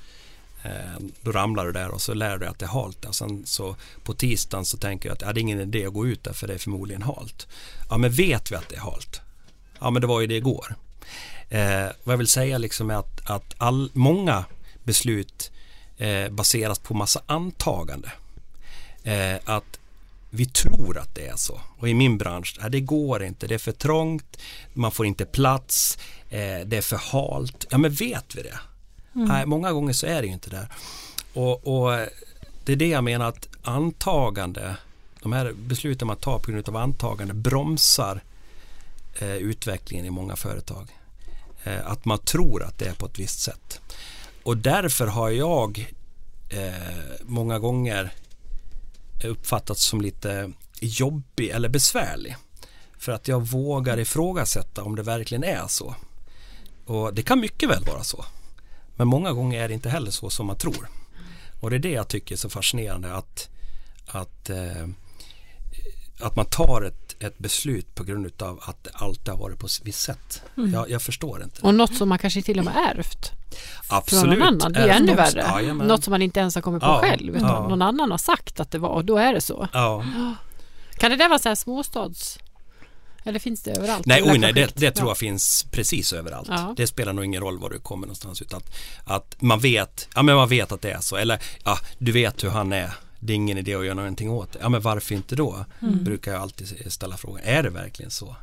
Eh, då ramlar du där och så lär du dig att det är halt. Och sen så på tisdagen så tänker jag att ja, det är ingen idé att gå ut där för det är förmodligen halt. Ja men vet vi att det är halt? Ja men det var ju det igår. Eh, vad jag vill säga liksom är att, att all, många beslut eh, baseras på massa antagande. Eh, att vi tror att det är så. Och i min bransch, ja, det går inte, det är för trångt, man får inte plats, eh, det är för halt. Ja men vet vi det? Mm. Nej, många gånger så är det ju inte det. Och, och det är det jag menar att antagande, de här besluten man tar på grund av antagande bromsar eh, utvecklingen i många företag. Eh, att man tror att det är på ett visst sätt. Och därför har jag eh, många gånger uppfattats som lite jobbig eller besvärlig. För att jag vågar ifrågasätta om det verkligen är så. Och det kan mycket väl vara så. Men många gånger är det inte heller så som man tror. Och det är det jag tycker är så fascinerande att, att, eh, att man tar ett, ett beslut på grund av att alltid har varit på ett visst sätt. Jag, jag förstår inte. Och något som man kanske till och med ärvt från Absolut. någon annan. Det är ännu också. värre. Jajamän. något som man inte ens har kommit på Ja, själv. Utan ja. någon annan har sagt att det var och då är det så. Ja. Kan det där vara så här småstads... Eller finns det överallt? Nej, oj, nej det, det tror Ja. jag finns precis överallt. Ja. Det spelar nog ingen roll var du kommer någonstans utan att, att man vet, ja men man vet att det är så. Eller ja, du vet hur han är. Det är ingen idé att göra någonting åt det. Ja men varför inte då? Mm. Brukar jag alltid ställa frågan. Är det verkligen så?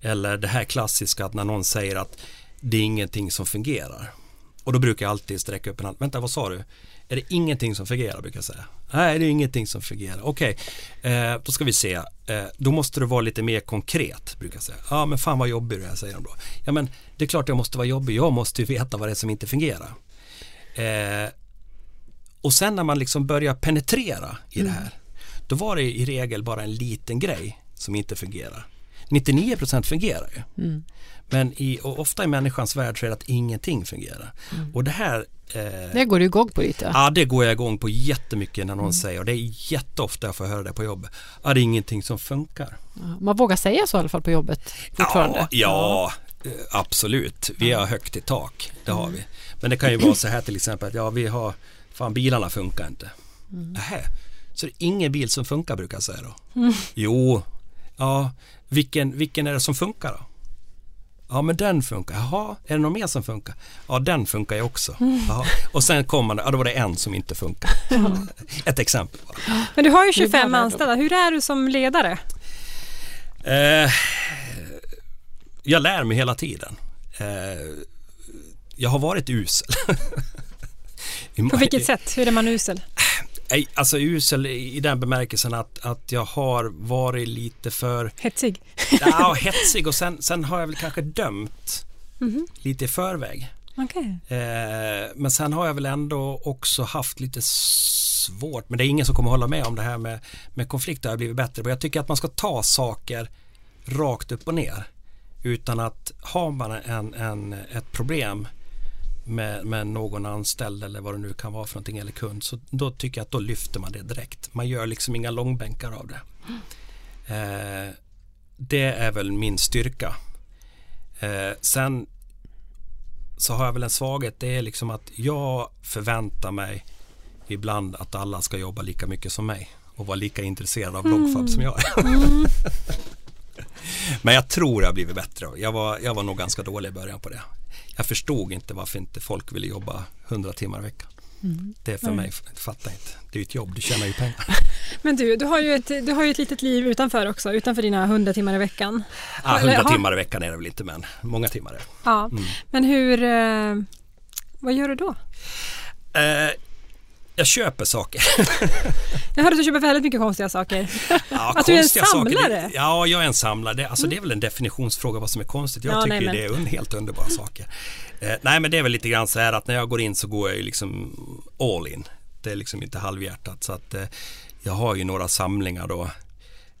Eller det här klassiska att när någon säger att det är ingenting som fungerar. Och då brukar jag alltid sträcka upp en hand. Vänta, vad sa du? Är det ingenting som fungerar brukar jag säga. Nej, det är ingenting som fungerar. Okej, eh, då ska vi se. Eh, då måste du vara lite mer konkret, brukar jag säga. Ja, men fan vad jobbig du är, säger de då. Ja, men det är klart jag måste vara jobbig. Jag måste ju veta vad det är som inte fungerar. Eh, och sen när man liksom börjar penetrera i det här, då var det i regel bara en liten grej som inte fungerar. 99% fungerar ju. Mm. Men i, ofta i människans värld så är det att ingenting fungerar. Och det här eh, Det går du igång på lite. Ja, det går jag igång på jättemycket när någon säger och det är jätteofta jag får höra det på jobbet. Ja, det är ingenting som funkar. Man vågar säga så i alla fall på jobbet fortfarande. Ja, ja, eh, absolut. Vi har högt i tak, det har vi. Men det kan ju vara så här till exempel att ja, vi har, fan bilarna funkar inte. Nähä, så det är ingen bil som funkar brukar jag säga då. Jo, ja, vilken, vilken är det som funkar då? Ja men den funkar, jaha, är det någon mer som funkar? Ja den funkar ju också. Jaha. Och sen kommer det, ja då var det en som inte funkar. Ett exempel bara. Men du har ju Det är bara 25 lärdom. anställda. Hur är du som ledare? Eh, jag lär mig hela tiden. Eh, jag har varit usel. På vilket sätt? Hur är man usel? Nej, Alltså usel i den bemärkelsen att, att jag har varit lite för Hetsig? ja, hetsig och sen, sen har jag väl kanske dömt lite i förväg. Okej. Eh, men sen har jag väl ändå också haft lite svårt, men det är ingen som kommer hålla med om det här med, med konflikter har blivit bättre på. Jag tycker att man ska ta saker rakt upp och ner. Utan att har man en, en, ett problem med, med någon anställd eller vad det nu kan vara för någonting eller kund så då tycker jag att då lyfter man det direkt. Man gör liksom inga långbänkar av det. Eh, det är väl min styrka. Eh, sen så har jag väl en svaghet. Det är liksom att jag förväntar mig ibland att alla ska jobba lika mycket som mig och vara lika intresserade av bloggfab som jag är. Men jag tror jag har blivit bättre. Jag var, jag var nog ganska dålig i början på det. Jag förstod inte varför inte folk ville jobba 100 timmar i veckan. Det är för mig, jag fattar inte. Det är ju ett jobb, du tjänar ju pengar. Men du, du har, ju ett, du har ju ett litet liv utanför också, utanför dina 100 timmar i veckan. Ah, Eller 100 har- timmar i veckan är det väl inte men många timmar är det. Ja. Mm. Men hur, eh, vad gör du då? Jag köper saker. Jag hörde att du köper väldigt mycket konstiga saker. Ja, Att du är en saker, samlare? det- Ja, jag är en samlare. Det, alltså, det är väl en definitionsfråga vad som är konstigt. Jag Ja, tycker nej, men- det är un, helt underbara saker. Eh, nej, men det är väl lite grann så här att när jag går in så går jag ju liksom all in. Det är liksom inte halvhjärtat. Så att eh, jag har ju några samlingar då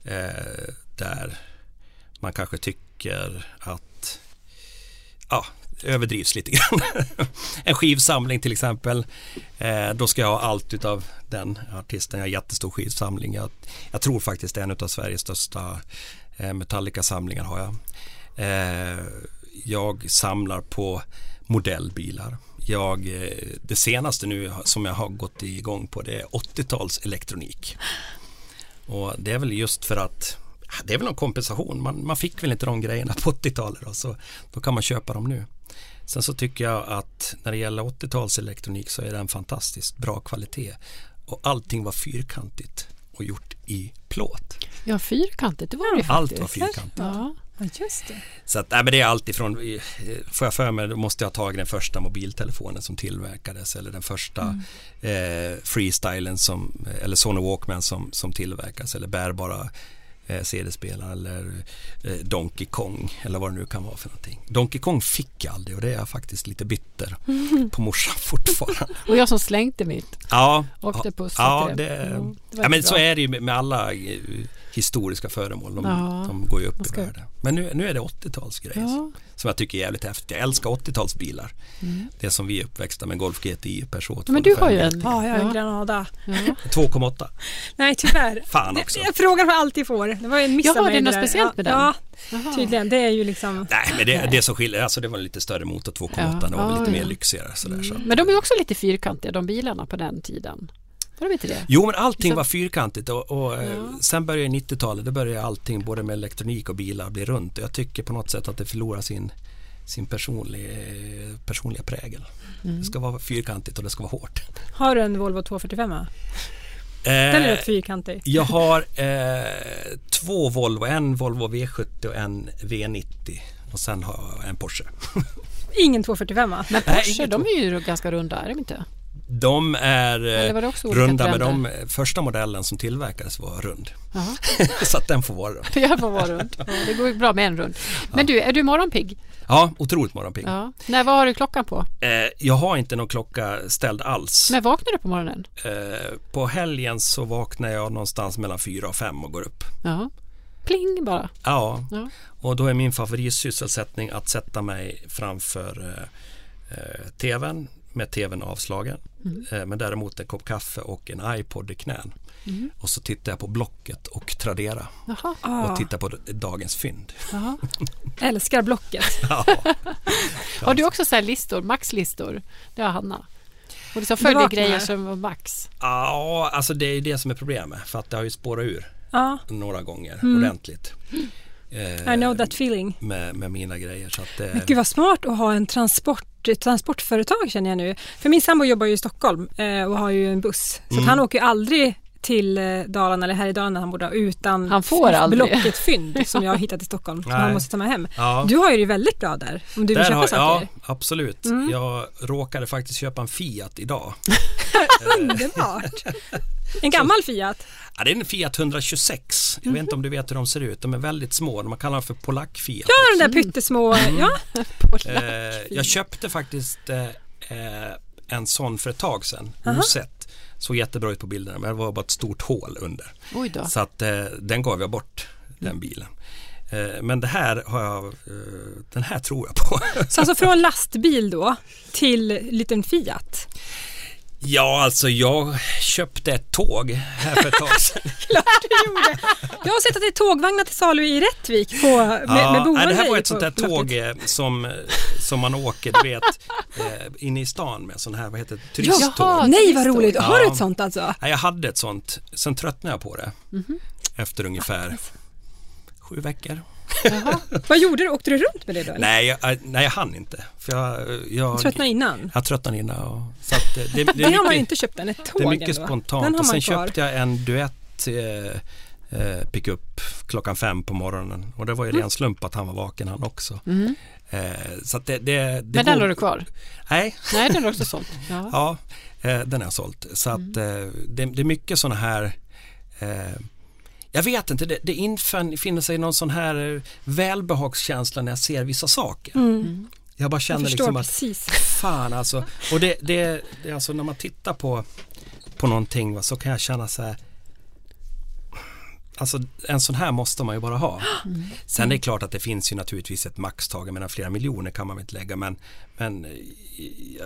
eh, där man kanske tycker att ja, överdrivs lite grann. en skivsamling till exempel. Eh, då ska jag ha allt utav den artisten. Jag har jättestor skivsamling. Jag, jag tror faktiskt det är en av Sveriges största eh, Metallica-samlingar har jag. Eh, jag samlar på modellbilar. Jag, eh, det senaste nu som jag har gått igång på det är 80-tals elektronik. Och det är väl just för att det är väl någon kompensation. Man, man fick väl inte de grejerna på 80-talet då, så då kan man köpa dem nu. Sen så tycker jag att när det gäller 80-tals elektronik så är den fantastiskt bra kvalitet. Och allting var fyrkantigt och gjort i plåt. Ja, fyrkantigt, det var det Allt faktiskt. var fyrkantigt. Ja. Just det. Så att, nej, men det är allt ifrån, eh, får jag för mig, då måste jag ha tagit den första mobiltelefonen som tillverkades eller den första eh, freestylen som, eller Sony Walkman som, som tillverkas eller bärbara eh, CD-spelare eller eh, Donkey Kong eller vad det nu kan vara för någonting. Donkey Kong fick jag aldrig och det är jag faktiskt lite bitter på morsan fortfarande. Och jag som slängde mitt. Ja, Octopus ja, hette det. det, Mm, det ja men inte så bra. är det ju med, med alla eh, historiska föremål. De, Ja, de går ju upp man i ska- värde. Men nu, nu är det 80-talsgrejer Ja. som jag tycker är jävligt häftigt. Jag älskar 80-talsbilar. Det som vi är uppväxta med Golf GTI Peugeot Men du har ju 205. en. Ja, jag har en Ja. Granada. Ja. 2,8. Nej, tyvärr. Fan också. Jag frågar vad jag alltid får. Det var en miss Jaha, det är något där. speciellt med den? Ja, Jaha. tydligen. Det är ju liksom... Nej, men det, det som skiljer, alltså det var en lite större motor 2,8. Ja. Det var lite ja. mer lyxigare sådär. Så. Men de är också lite fyrkantiga, de bilarna på den tiden. Var de inte det? Jo men allting var fyrkantigt och, och eh, Ja. sen började 90-talet, då började allting både med elektronik och bilar bli runt. Jag tycker på något sätt att det förlorar sin, sin personlig, personliga prägel. Mm. Det ska vara fyrkantigt och det ska vara hårt. Har du en Volvo 245? va? Eh, Den är rätt fyrkantig. jag har eh, två Volvo, en Volvo V70 och en V90 och sen har jag en Porsche. Ingen 245 va? Men Nej, Porsche, inget de är ju ganska runda, är de inte? De är eh, runda men de första modellen som tillverkades var rund. Så att den får vara rund. Jag får vara runt. Ja, det går bra med en rund. Men du, är du morgonpigg? Ja, otroligt morgonpigg. Ja. Nej, vad har du klockan på? Eh, jag har inte någon klocka ställd alls. När vaknar du på morgonen? Eh, på helgen så vaknar jag någonstans mellan fyra och fem och går upp. Ja. Pling bara. Ja, Ja. och då är min favoritsysselsättning att sätta mig framför eh, eh, tvn med tvn avslagen. Mm. Eh, men däremot en kopp kaffe och en iPod i knän. Mm. Och så tittar jag på Blocket och Tradera Jaha. Ah, och tittar på dagens fynd. Jaha. älskar Blocket. Ja. Har du också så här listor, maxlistor? Det har Hanna. Och liksom följer grejer som var max. ja, alltså det är det som är problemet. För att det har ju spårat ur Ja, några gånger Mm. ordentligt. Eh, I know that feeling. med, med mina grejer. Så att, Men eh, gud vad smart att ha en transport, transportföretag känner jag nu. För min sambo jobbar ju i Stockholm eh, och har ju en buss. Så Mm. att han åker ju aldrig till eh, Dalarna eller här i Dalarna han borde ha utan Han får aldrig. Blocket-fynd som jag har hittat i Stockholm som han måste ta med hem. ja. Du har ju det väldigt bra där om du vill Där köpa har, saker. ja, absolut. Mm. Jag råkade faktiskt köpa en Fiat idag. Underbart! En gammal Fiat. Ja, det är en Fiat 126. Jag vet inte om du vet hur de ser ut. De är väldigt små. Man kallar dem för polack-Fiat. Ja, de där pyttesmå. Ja. Eh, jag köpte faktiskt eh, eh, en sån för ett tag sedan, osett. Såg jättebra ut på bilderna men det var bara ett stort hål under. Oj då. Så att eh, den gav jag bort, den bilen. Men det här har jag, den här tror jag på. Så alltså från lastbil då till liten Fiat. Ja, alltså jag köpte ett tåg här för ett tag sedan. Klart du gjorde. Jag har sett att det är tågvagnar till salu i Rättvik på, med, med boende nej, det här var ett sånt där tåg eh, som, eh, som man åker, du vet, eh, inne i stan med sån här, vad heter det, turisttåg. Jaha. Nej vad roligt, har du Ja. ett sånt alltså? Nej, jag hade ett sånt, sen tröttnade jag på det. Mhm. Efter ungefär sju veckor. Vad gjorde du? Åkte du runt med det då? eller? Nej jag, eh, nej, jag hann inte. För jag, jag, Tröttnade innan? Jag tröttnade innan. Och, så att det, det, det, Det är har man ju mycket, inte köpt än, ett tåg det är mycket ändå. spontant. Den har Och man sen kvar. köpte jag en duett eh, eh, pickup klockan fem på morgonen. Och det var ju Mm. ren slump att han var vaken han också. Eh, så att det, det, det Men den har du kvar? Nej, Nej, den har också sålt. Ja. ja, eh, den har jag sålt. Så att Mm. eh, det, det är mycket sådana här eh, jag vet inte, det, det infinner sig någon sån här eh, välbehagskänsla när jag ser vissa saker. Jag bara Jag känner förstår liksom att precis. fan alltså. Och det, det, det är alltså när man tittar på, på någonting va, så kan jag känna så här. Alltså en sån här måste man ju bara ha. Sen är det klart att det finns ju naturligtvis ett maxtag, jag menar flera miljoner kan man väl inte lägga men, men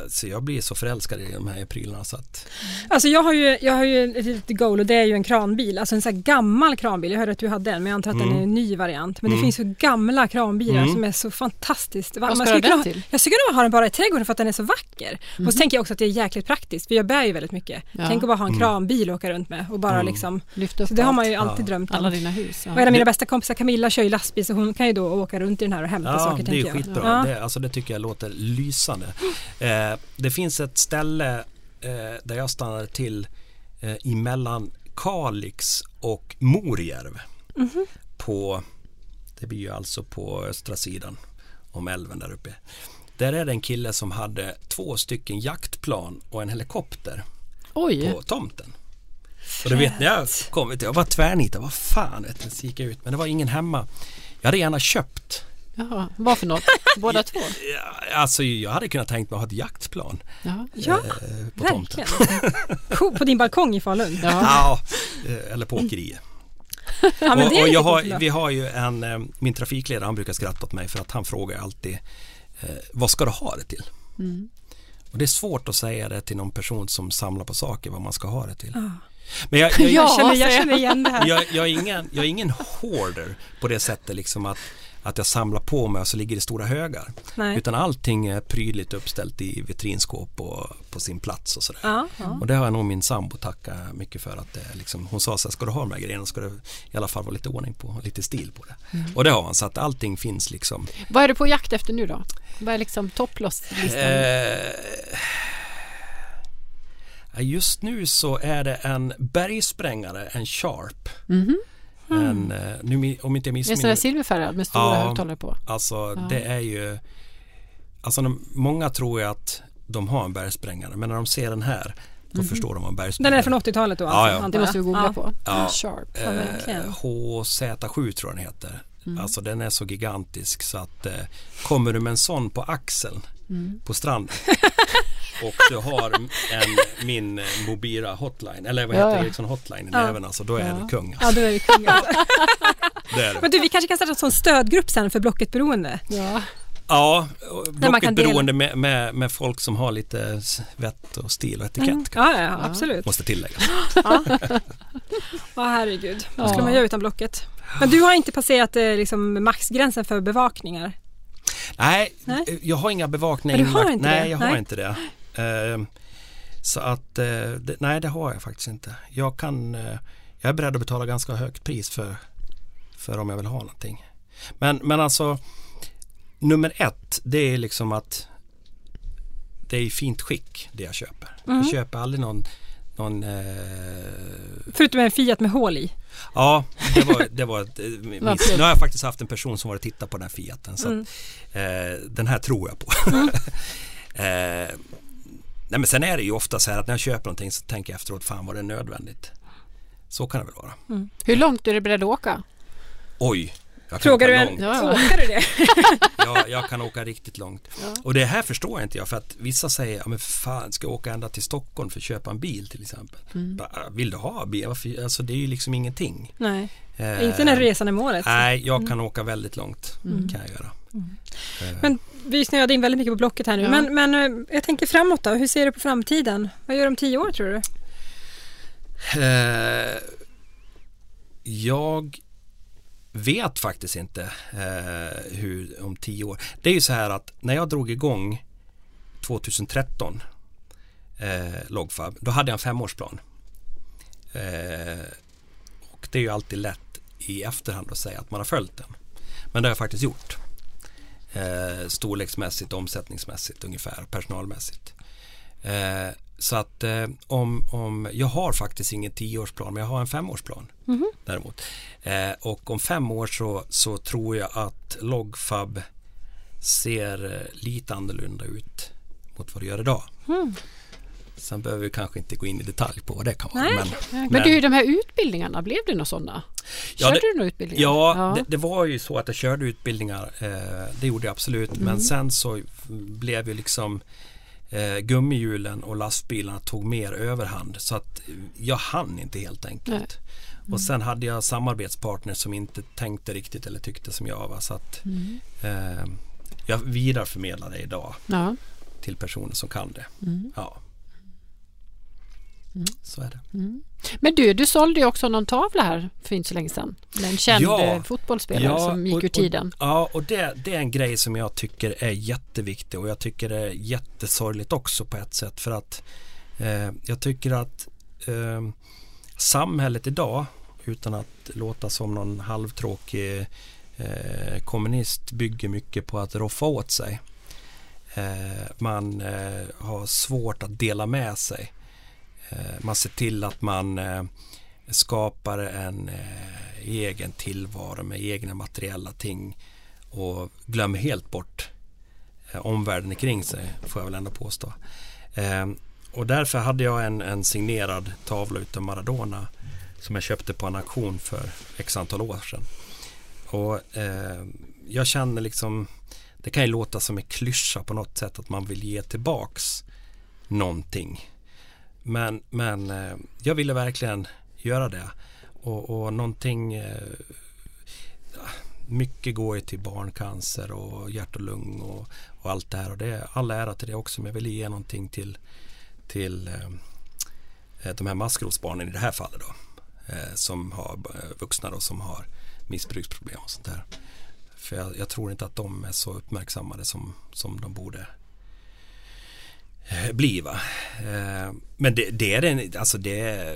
alltså jag blir så förälskad i de här prylarna så att Alltså jag har ju, jag har ju ett litet goal och det är ju en kranbil, alltså en sån här gammal kranbil. Jag hörde att du hade en men jag antar att den är en ny variant. Men det finns ju gamla kranbilar Mm. som är så fantastiskt. Vad ska Man du skulle ha den ha- till? Jag skulle kunna ha den bara i trädgården för att den är så vacker. Och så tänker jag också att det är jäkligt praktiskt för jag bär ju väldigt mycket. Ja. Tänk att bara ha en Mm. kranbil att åka runt med och bara liksom. Lyft upp Så det har allt. man ju alltid Ja. drömt alla om. dina hus. Och en av Ja. mina bästa kompisar Camilla kör ju lastbil så hon kan ju då åka runt i den här och hämta Ja, saker det är skitbra. Ja. Det, alltså, det tycker jag låter lysande. Eh, det finns ett ställe eh, där jag stannade till eh, emellan Kalix och Morjärv. Mhm. På, det blir ju alltså på östra sidan om älven där uppe. Där är det en kille som hade två stycken jaktplan och en helikopter Oj, på tomten. Och du vet när jag kom, jag var tvärnitad, vad fan vet du, så gick jag ut men det var ingen hemma. Jag hade gärna köpt Jaha. vad för något? Båda två? Ja, alltså jag hade kunnat tänkt mig att ha ett jaktplan Ja. Ja, eh, på tomten. verkligen. Cool, På din balkong i Falun. Ja, Ja. Ja, eh, eller på åkeriet. men och, och jag har, vi har ju en, eh, min trafikledare han brukar skratta åt mig för att han frågar alltid eh, vad ska du ha det till? Mm. Och det är svårt att säga det till någon person som samlar på saker vad man ska ha det till. Men jag, jag, Ja. Jag känner, jag känner igen det här. jag, jag, är ingen, jag är ingen hoarder på det sättet liksom att, att jag samlar på mig och så ligger det stora högar. Nej. Utan allting är prydligt uppställt i vitrinskåp och på sin plats och sådär. Ja, ja. Och det har jag nog min sambo tacka mycket för att det liksom, hon sa så här, ska du ha de här grejerna ska det i alla fall vara lite ordning på lite stil på det. Mm. Och det har han så att allting finns liksom. Vad är du på jakt efter nu då? Vad är liksom topplosslistan? Eh, just nu så är det en bergsprängare, en Sharp. En, eh, nu, om inte jag Det är en sån missminner där silverfärgad med stora Ja. högtalare på. Alltså det är ju Alltså de, många tror ju att de har en bergsprängare men när de ser den här då förstår de vad en bergsprängare Den är från 80-talet då Ja, alltså, ja. Det måste vi googla ja. på. Ja. Sharp. Ja. Eh, HZ7 tror jag den heter. Alltså den är så gigantisk så att eh, kommer du med en sån på axeln på stranden och du har en, min Mobira hotline eller vad Ja, heter ja. det, Ericsson hotline i Ja. näven alltså då är Ja. du kung. Ja, då är det kung. alltså. Det är Men det. du, vi kanske kan starta en sån stödgrupp sen för Blocket beroende. Ja. Ja, blocket beroende med, med, med folk som har lite vett och stil och etikett Mm. Ja, ja, absolut. måste tilläggas. Ja, herregud. Vad Ja. skulle man göra utan Blocket? Men du har inte passerat eh, liksom, maxgränsen för bevakningar? Nej, Nej. jag har inga bevakningar Men du har inte Nej, det? jag har Nej. inte det. Ehm, så att, eh, nej det har jag faktiskt inte. Jag kan, eh, jag är beredd att betala ganska högt pris för, för om jag vill ha någonting. Men, men alltså, nummer ett, det är liksom att det är i fint skick det jag köper. Mm. Jag köper aldrig någon, någon eh, Förutom en Fiat med hål i. Ja, det var, det var ett eh, miss. Nu har jag faktiskt haft en person som var och tittat på den här Fiaten. Så Mm. att, eh, den här tror jag på. eh, nej men sen är det ju ofta så här att när jag köper någonting så tänker jag efteråt, fan var det nödvändigt? Så kan det väl vara. Hur långt är du beredd att åka? Oj! Jag kan Frågar åka du långt. en, Ja, ja. åkar du det? Ja, jag kan åka riktigt långt. Och det här förstår jag inte jag för att vissa säger, ja men fan ska jag åka ända till Stockholm för att köpa en bil till exempel. Bara, Vill du ha bil? Varför? Alltså det är ju liksom ingenting. Nej, Eh, inte när resan är målet. Nej, jag kan åka väldigt långt. kan jag göra. Eh, Men vi snöade in väldigt mycket på Blocket här nu. Ja. Men, men eh, jag tänker framåt då. Hur ser du på framtiden? Vad gör du om tio år tror du? Eh, jag vet faktiskt inte eh, hur om tio år. Det är ju så här att när jag drog igång 2013 eh, Logfab, då hade jag en femårsplan. Eh, och det är ju alltid lätt i efterhand att säga att man har följt den. Men det har jag faktiskt gjort. Eh, storleksmässigt, omsättningsmässigt ungefär, personalmässigt. Eh, så att eh, om, om, jag har faktiskt ingen tioårsplan men jag har en femårsplan däremot. Eh, och om fem år så, så tror jag att Logfab ser eh, lite annorlunda ut mot vad det gör idag. Sen behöver vi kanske inte gå in i detalj på vad det kan vara. Nej. Men, Men du, de här utbildningarna, blev det några sådana? Ja, Körde det- du några utbildningar? Ja, Det, det var ju så att jag körde utbildningar. Eh, det gjorde jag absolut. Mm. Men sen så blev ju liksom eh, gummihjulen och lastbilarna tog mer överhand. Så att jag hann inte helt enkelt. Mm. Och sen hade jag samarbetspartners som inte tänkte riktigt eller tyckte som jag. Va? Så att Mm. eh, jag vidareförmedlar det idag Ja. till personer som kan det. Mm. Ja. Så är det. Men du, du sålde ju också någon tavla här för inte så länge sedan. Med en känd Ja. eh, fotbollsspelare som gick och- ur tiden. Och, ja, och det, det är en grej som jag tycker är jätteviktig och jag tycker det är jättesorgligt också på ett sätt för att eh, jag tycker att eh, samhället idag utan att låta som någon halvtråkig eh, kommunist bygger mycket på att roffa åt sig. Eh, man eh, har svårt att dela med sig. Eh, man ser till att man eh, skapar en eh, egen tillvaro med egna materiella ting och glömmer helt bort omvärlden kring sig får jag väl ändå påstå. Ehm, och därför hade jag en, en signerad tavla utav Maradona som jag köpte på en auktion för x antal år sedan. Och eh, jag känner liksom det kan ju låta som en klyscha på något sätt att man vill ge tillbaks någonting. Men, men eh, jag ville verkligen göra det. Och, och någonting eh, ah, mycket går ju till barncancer och hjärt och lung och, och allt det här. Och det är all ära till det också. Men jag ville ge någonting till, till eh, eh, de här maskrosbarnen i det här fallet då. Eh, som har eh, vuxna då som har missbruksproblem och sånt där. För jag, jag tror inte att de är så uppmärksammade som, som de borde bli. Va? Eh, men det, det är alltså det,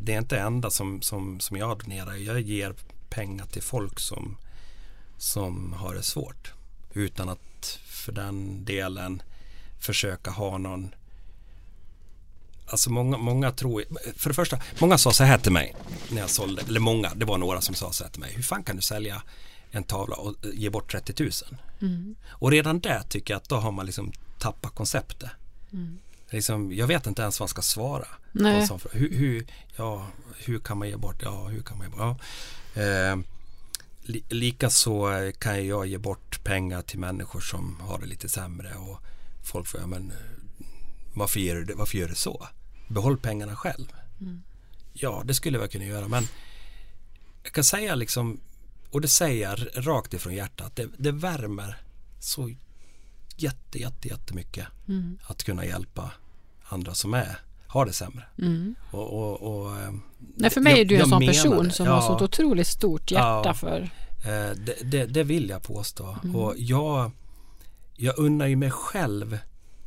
det är inte det enda som, som, som jag donerar. Jag ger pengar till folk som, som har det svårt. Utan att för den delen försöka ha någon Alltså många, många tror, för det första, många sa så här till mig när jag sålde, eller många, det var några som sa så här till mig, hur fan kan du sälja en tavla och ge bort 30 000? Och redan där tycker jag att då har man liksom tappat konceptet. Liksom, jag vet inte ens vad man ska svara. Nej. Hur, hur, ja, hur kan man ge bort? Ja, hur kan man ge bort? Ja. Eh, li, Likaså kan jag ge bort pengar till människor som har det lite sämre och folk får, ja men varför gör du, varför gör du så? Behåll pengarna själv. Ja, det skulle jag kunna göra men jag kan säga liksom och det säger jag rakt ifrån hjärtat. Det, det värmer så jätte, jätte, jättemycket att kunna hjälpa andra som är, har det sämre. Och, och, och, eh, Nej, för mig är du en jag sån person det. som Ja. har så otroligt stort hjärta Ja. för... Eh, det, det, det vill jag påstå. Mm. Och jag, jag unnar ju mig själv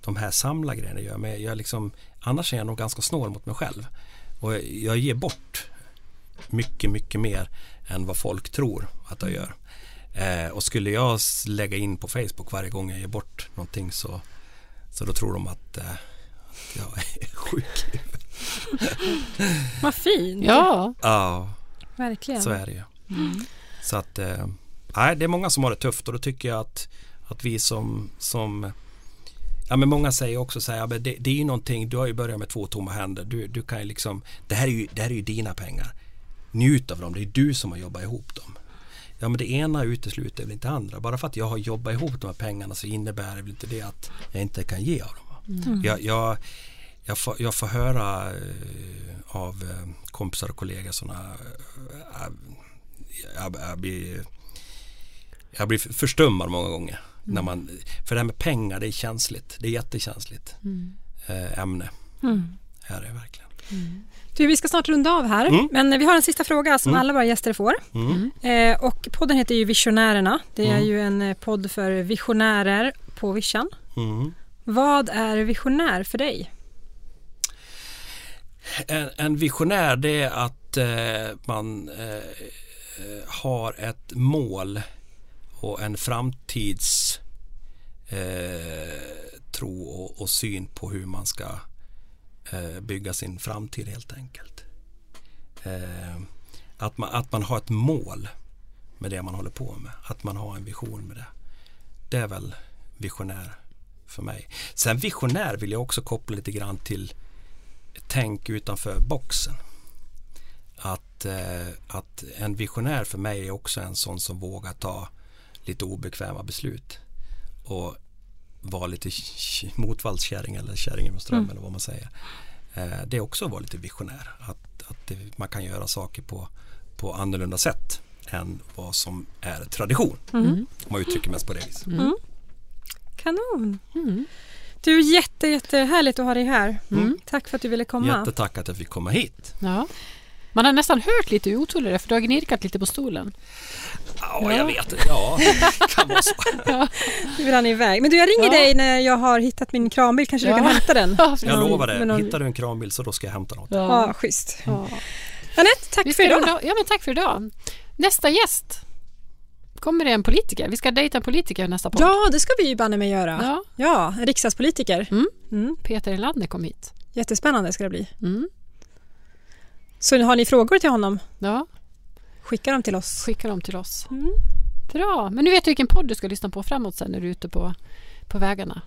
de här samlargrejerna jag gör. Men jag liksom, annars är jag nog ganska snål mot mig själv. Och jag ger bort mycket, mycket mer än vad folk tror att jag gör. Eh, och skulle jag lägga in på Facebook varje gång jag ger bort någonting så, så då tror de att, eh, att jag är sjuk. Vad fint. Ja, Ja, Verkligen. så är det ju. Så att, eh, nej, det är många som har det tufft och då tycker jag att, att vi som, som Ja men många säger också så här, ja, men det, det är ju någonting, du har ju börjat med två tomma händer. Du, du kan ju liksom, det här är ju, det här är ju dina pengar. njut av dem, det är du som har jobbat ihop dem. Ja men det ena utesluter väl inte andra. Bara för att jag har jobbat ihop de här pengarna så innebär det väl inte det att jag inte kan ge av dem. Mm. Jag, jag, jag, får, jag får höra eh, av eh, kompisar och kollegor sådana eh, jag, jag, blir, jag blir förstummad många gånger. Mm. När man, för det här med pengar det är känsligt. Det är jättekänsligt Mm. ämne. Här är det verkligen. Du, vi ska snart runda av här, Mm. men vi har en sista fråga som alla våra gäster får. Mm. Eh, och podden heter ju Visionärerna. Det är Mm. ju en eh, podd för visionärer på Vision. Mm. Vad är visionär för dig? En, en visionär det är att eh, man eh, har ett mål och en framtids eh, och, och syn på hur man ska Eh, bygga sin framtid helt enkelt. Eh, att, man, att man har ett mål med det man håller på med. Att man har en vision med det. Det är väl visionär för mig. Sen visionär vill jag också koppla lite grann till tänk utanför boxen. Att, eh, att en visionär för mig är också en sån som vågar ta lite obekväma beslut och vara lite motvallskärring eller kärringen med strömmen eller vad man säger. Eh, det är också att vara lite visionär. Att, att det, man kan göra saker på, på annorlunda sätt än vad som är tradition. Om man uttrycker mest på det viset. Kanon! Mm. Du, jätte, jättehärligt att ha dig här. Mm. Tack för att du ville komma. Jättetack att jag fick komma hit. Ja. Man har nästan hört lite hur är för du har gnirkat lite på stolen. Ja, jag vet. Ja, det kan vara så. Nu vill han iväg. Men du, jag ringer Ja. dig när jag har hittat min kranbil. Kanske Ja. du kan hämta den? Ja, Jag någon- lovar det. någon- Hittar du en kranbil så då ska jag hämta något. Ja, Ja. schysst. Ja. Anette, tack Vi för idag. runda- Ja, men tack för idag. Nästa gäst kommer det en politiker. Vi ska dejta en politiker nästa podd. Ja, det ska vi ju banne mig göra. Ja. Ja, en riksdagspolitiker. Mm. Mm. Peter Elander kom hit. Jättespännande ska det bli. Mm. Så har ni frågor till honom? Ja, Skicka dem till oss. skicka dem till oss. Mm. Bra, men nu vet du vilken podd du ska lyssna på framåt sen när du är ute på, på vägarna.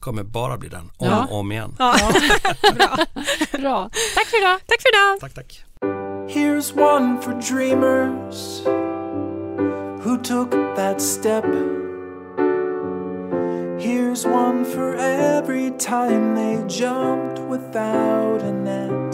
kommer bara bli den. Om Ja. och om igen. Ja. Bra, tack för idag. Tack för idag. Tack, tack. Here's one for dreamers who took that step. Here's one for every time they jumped without a net.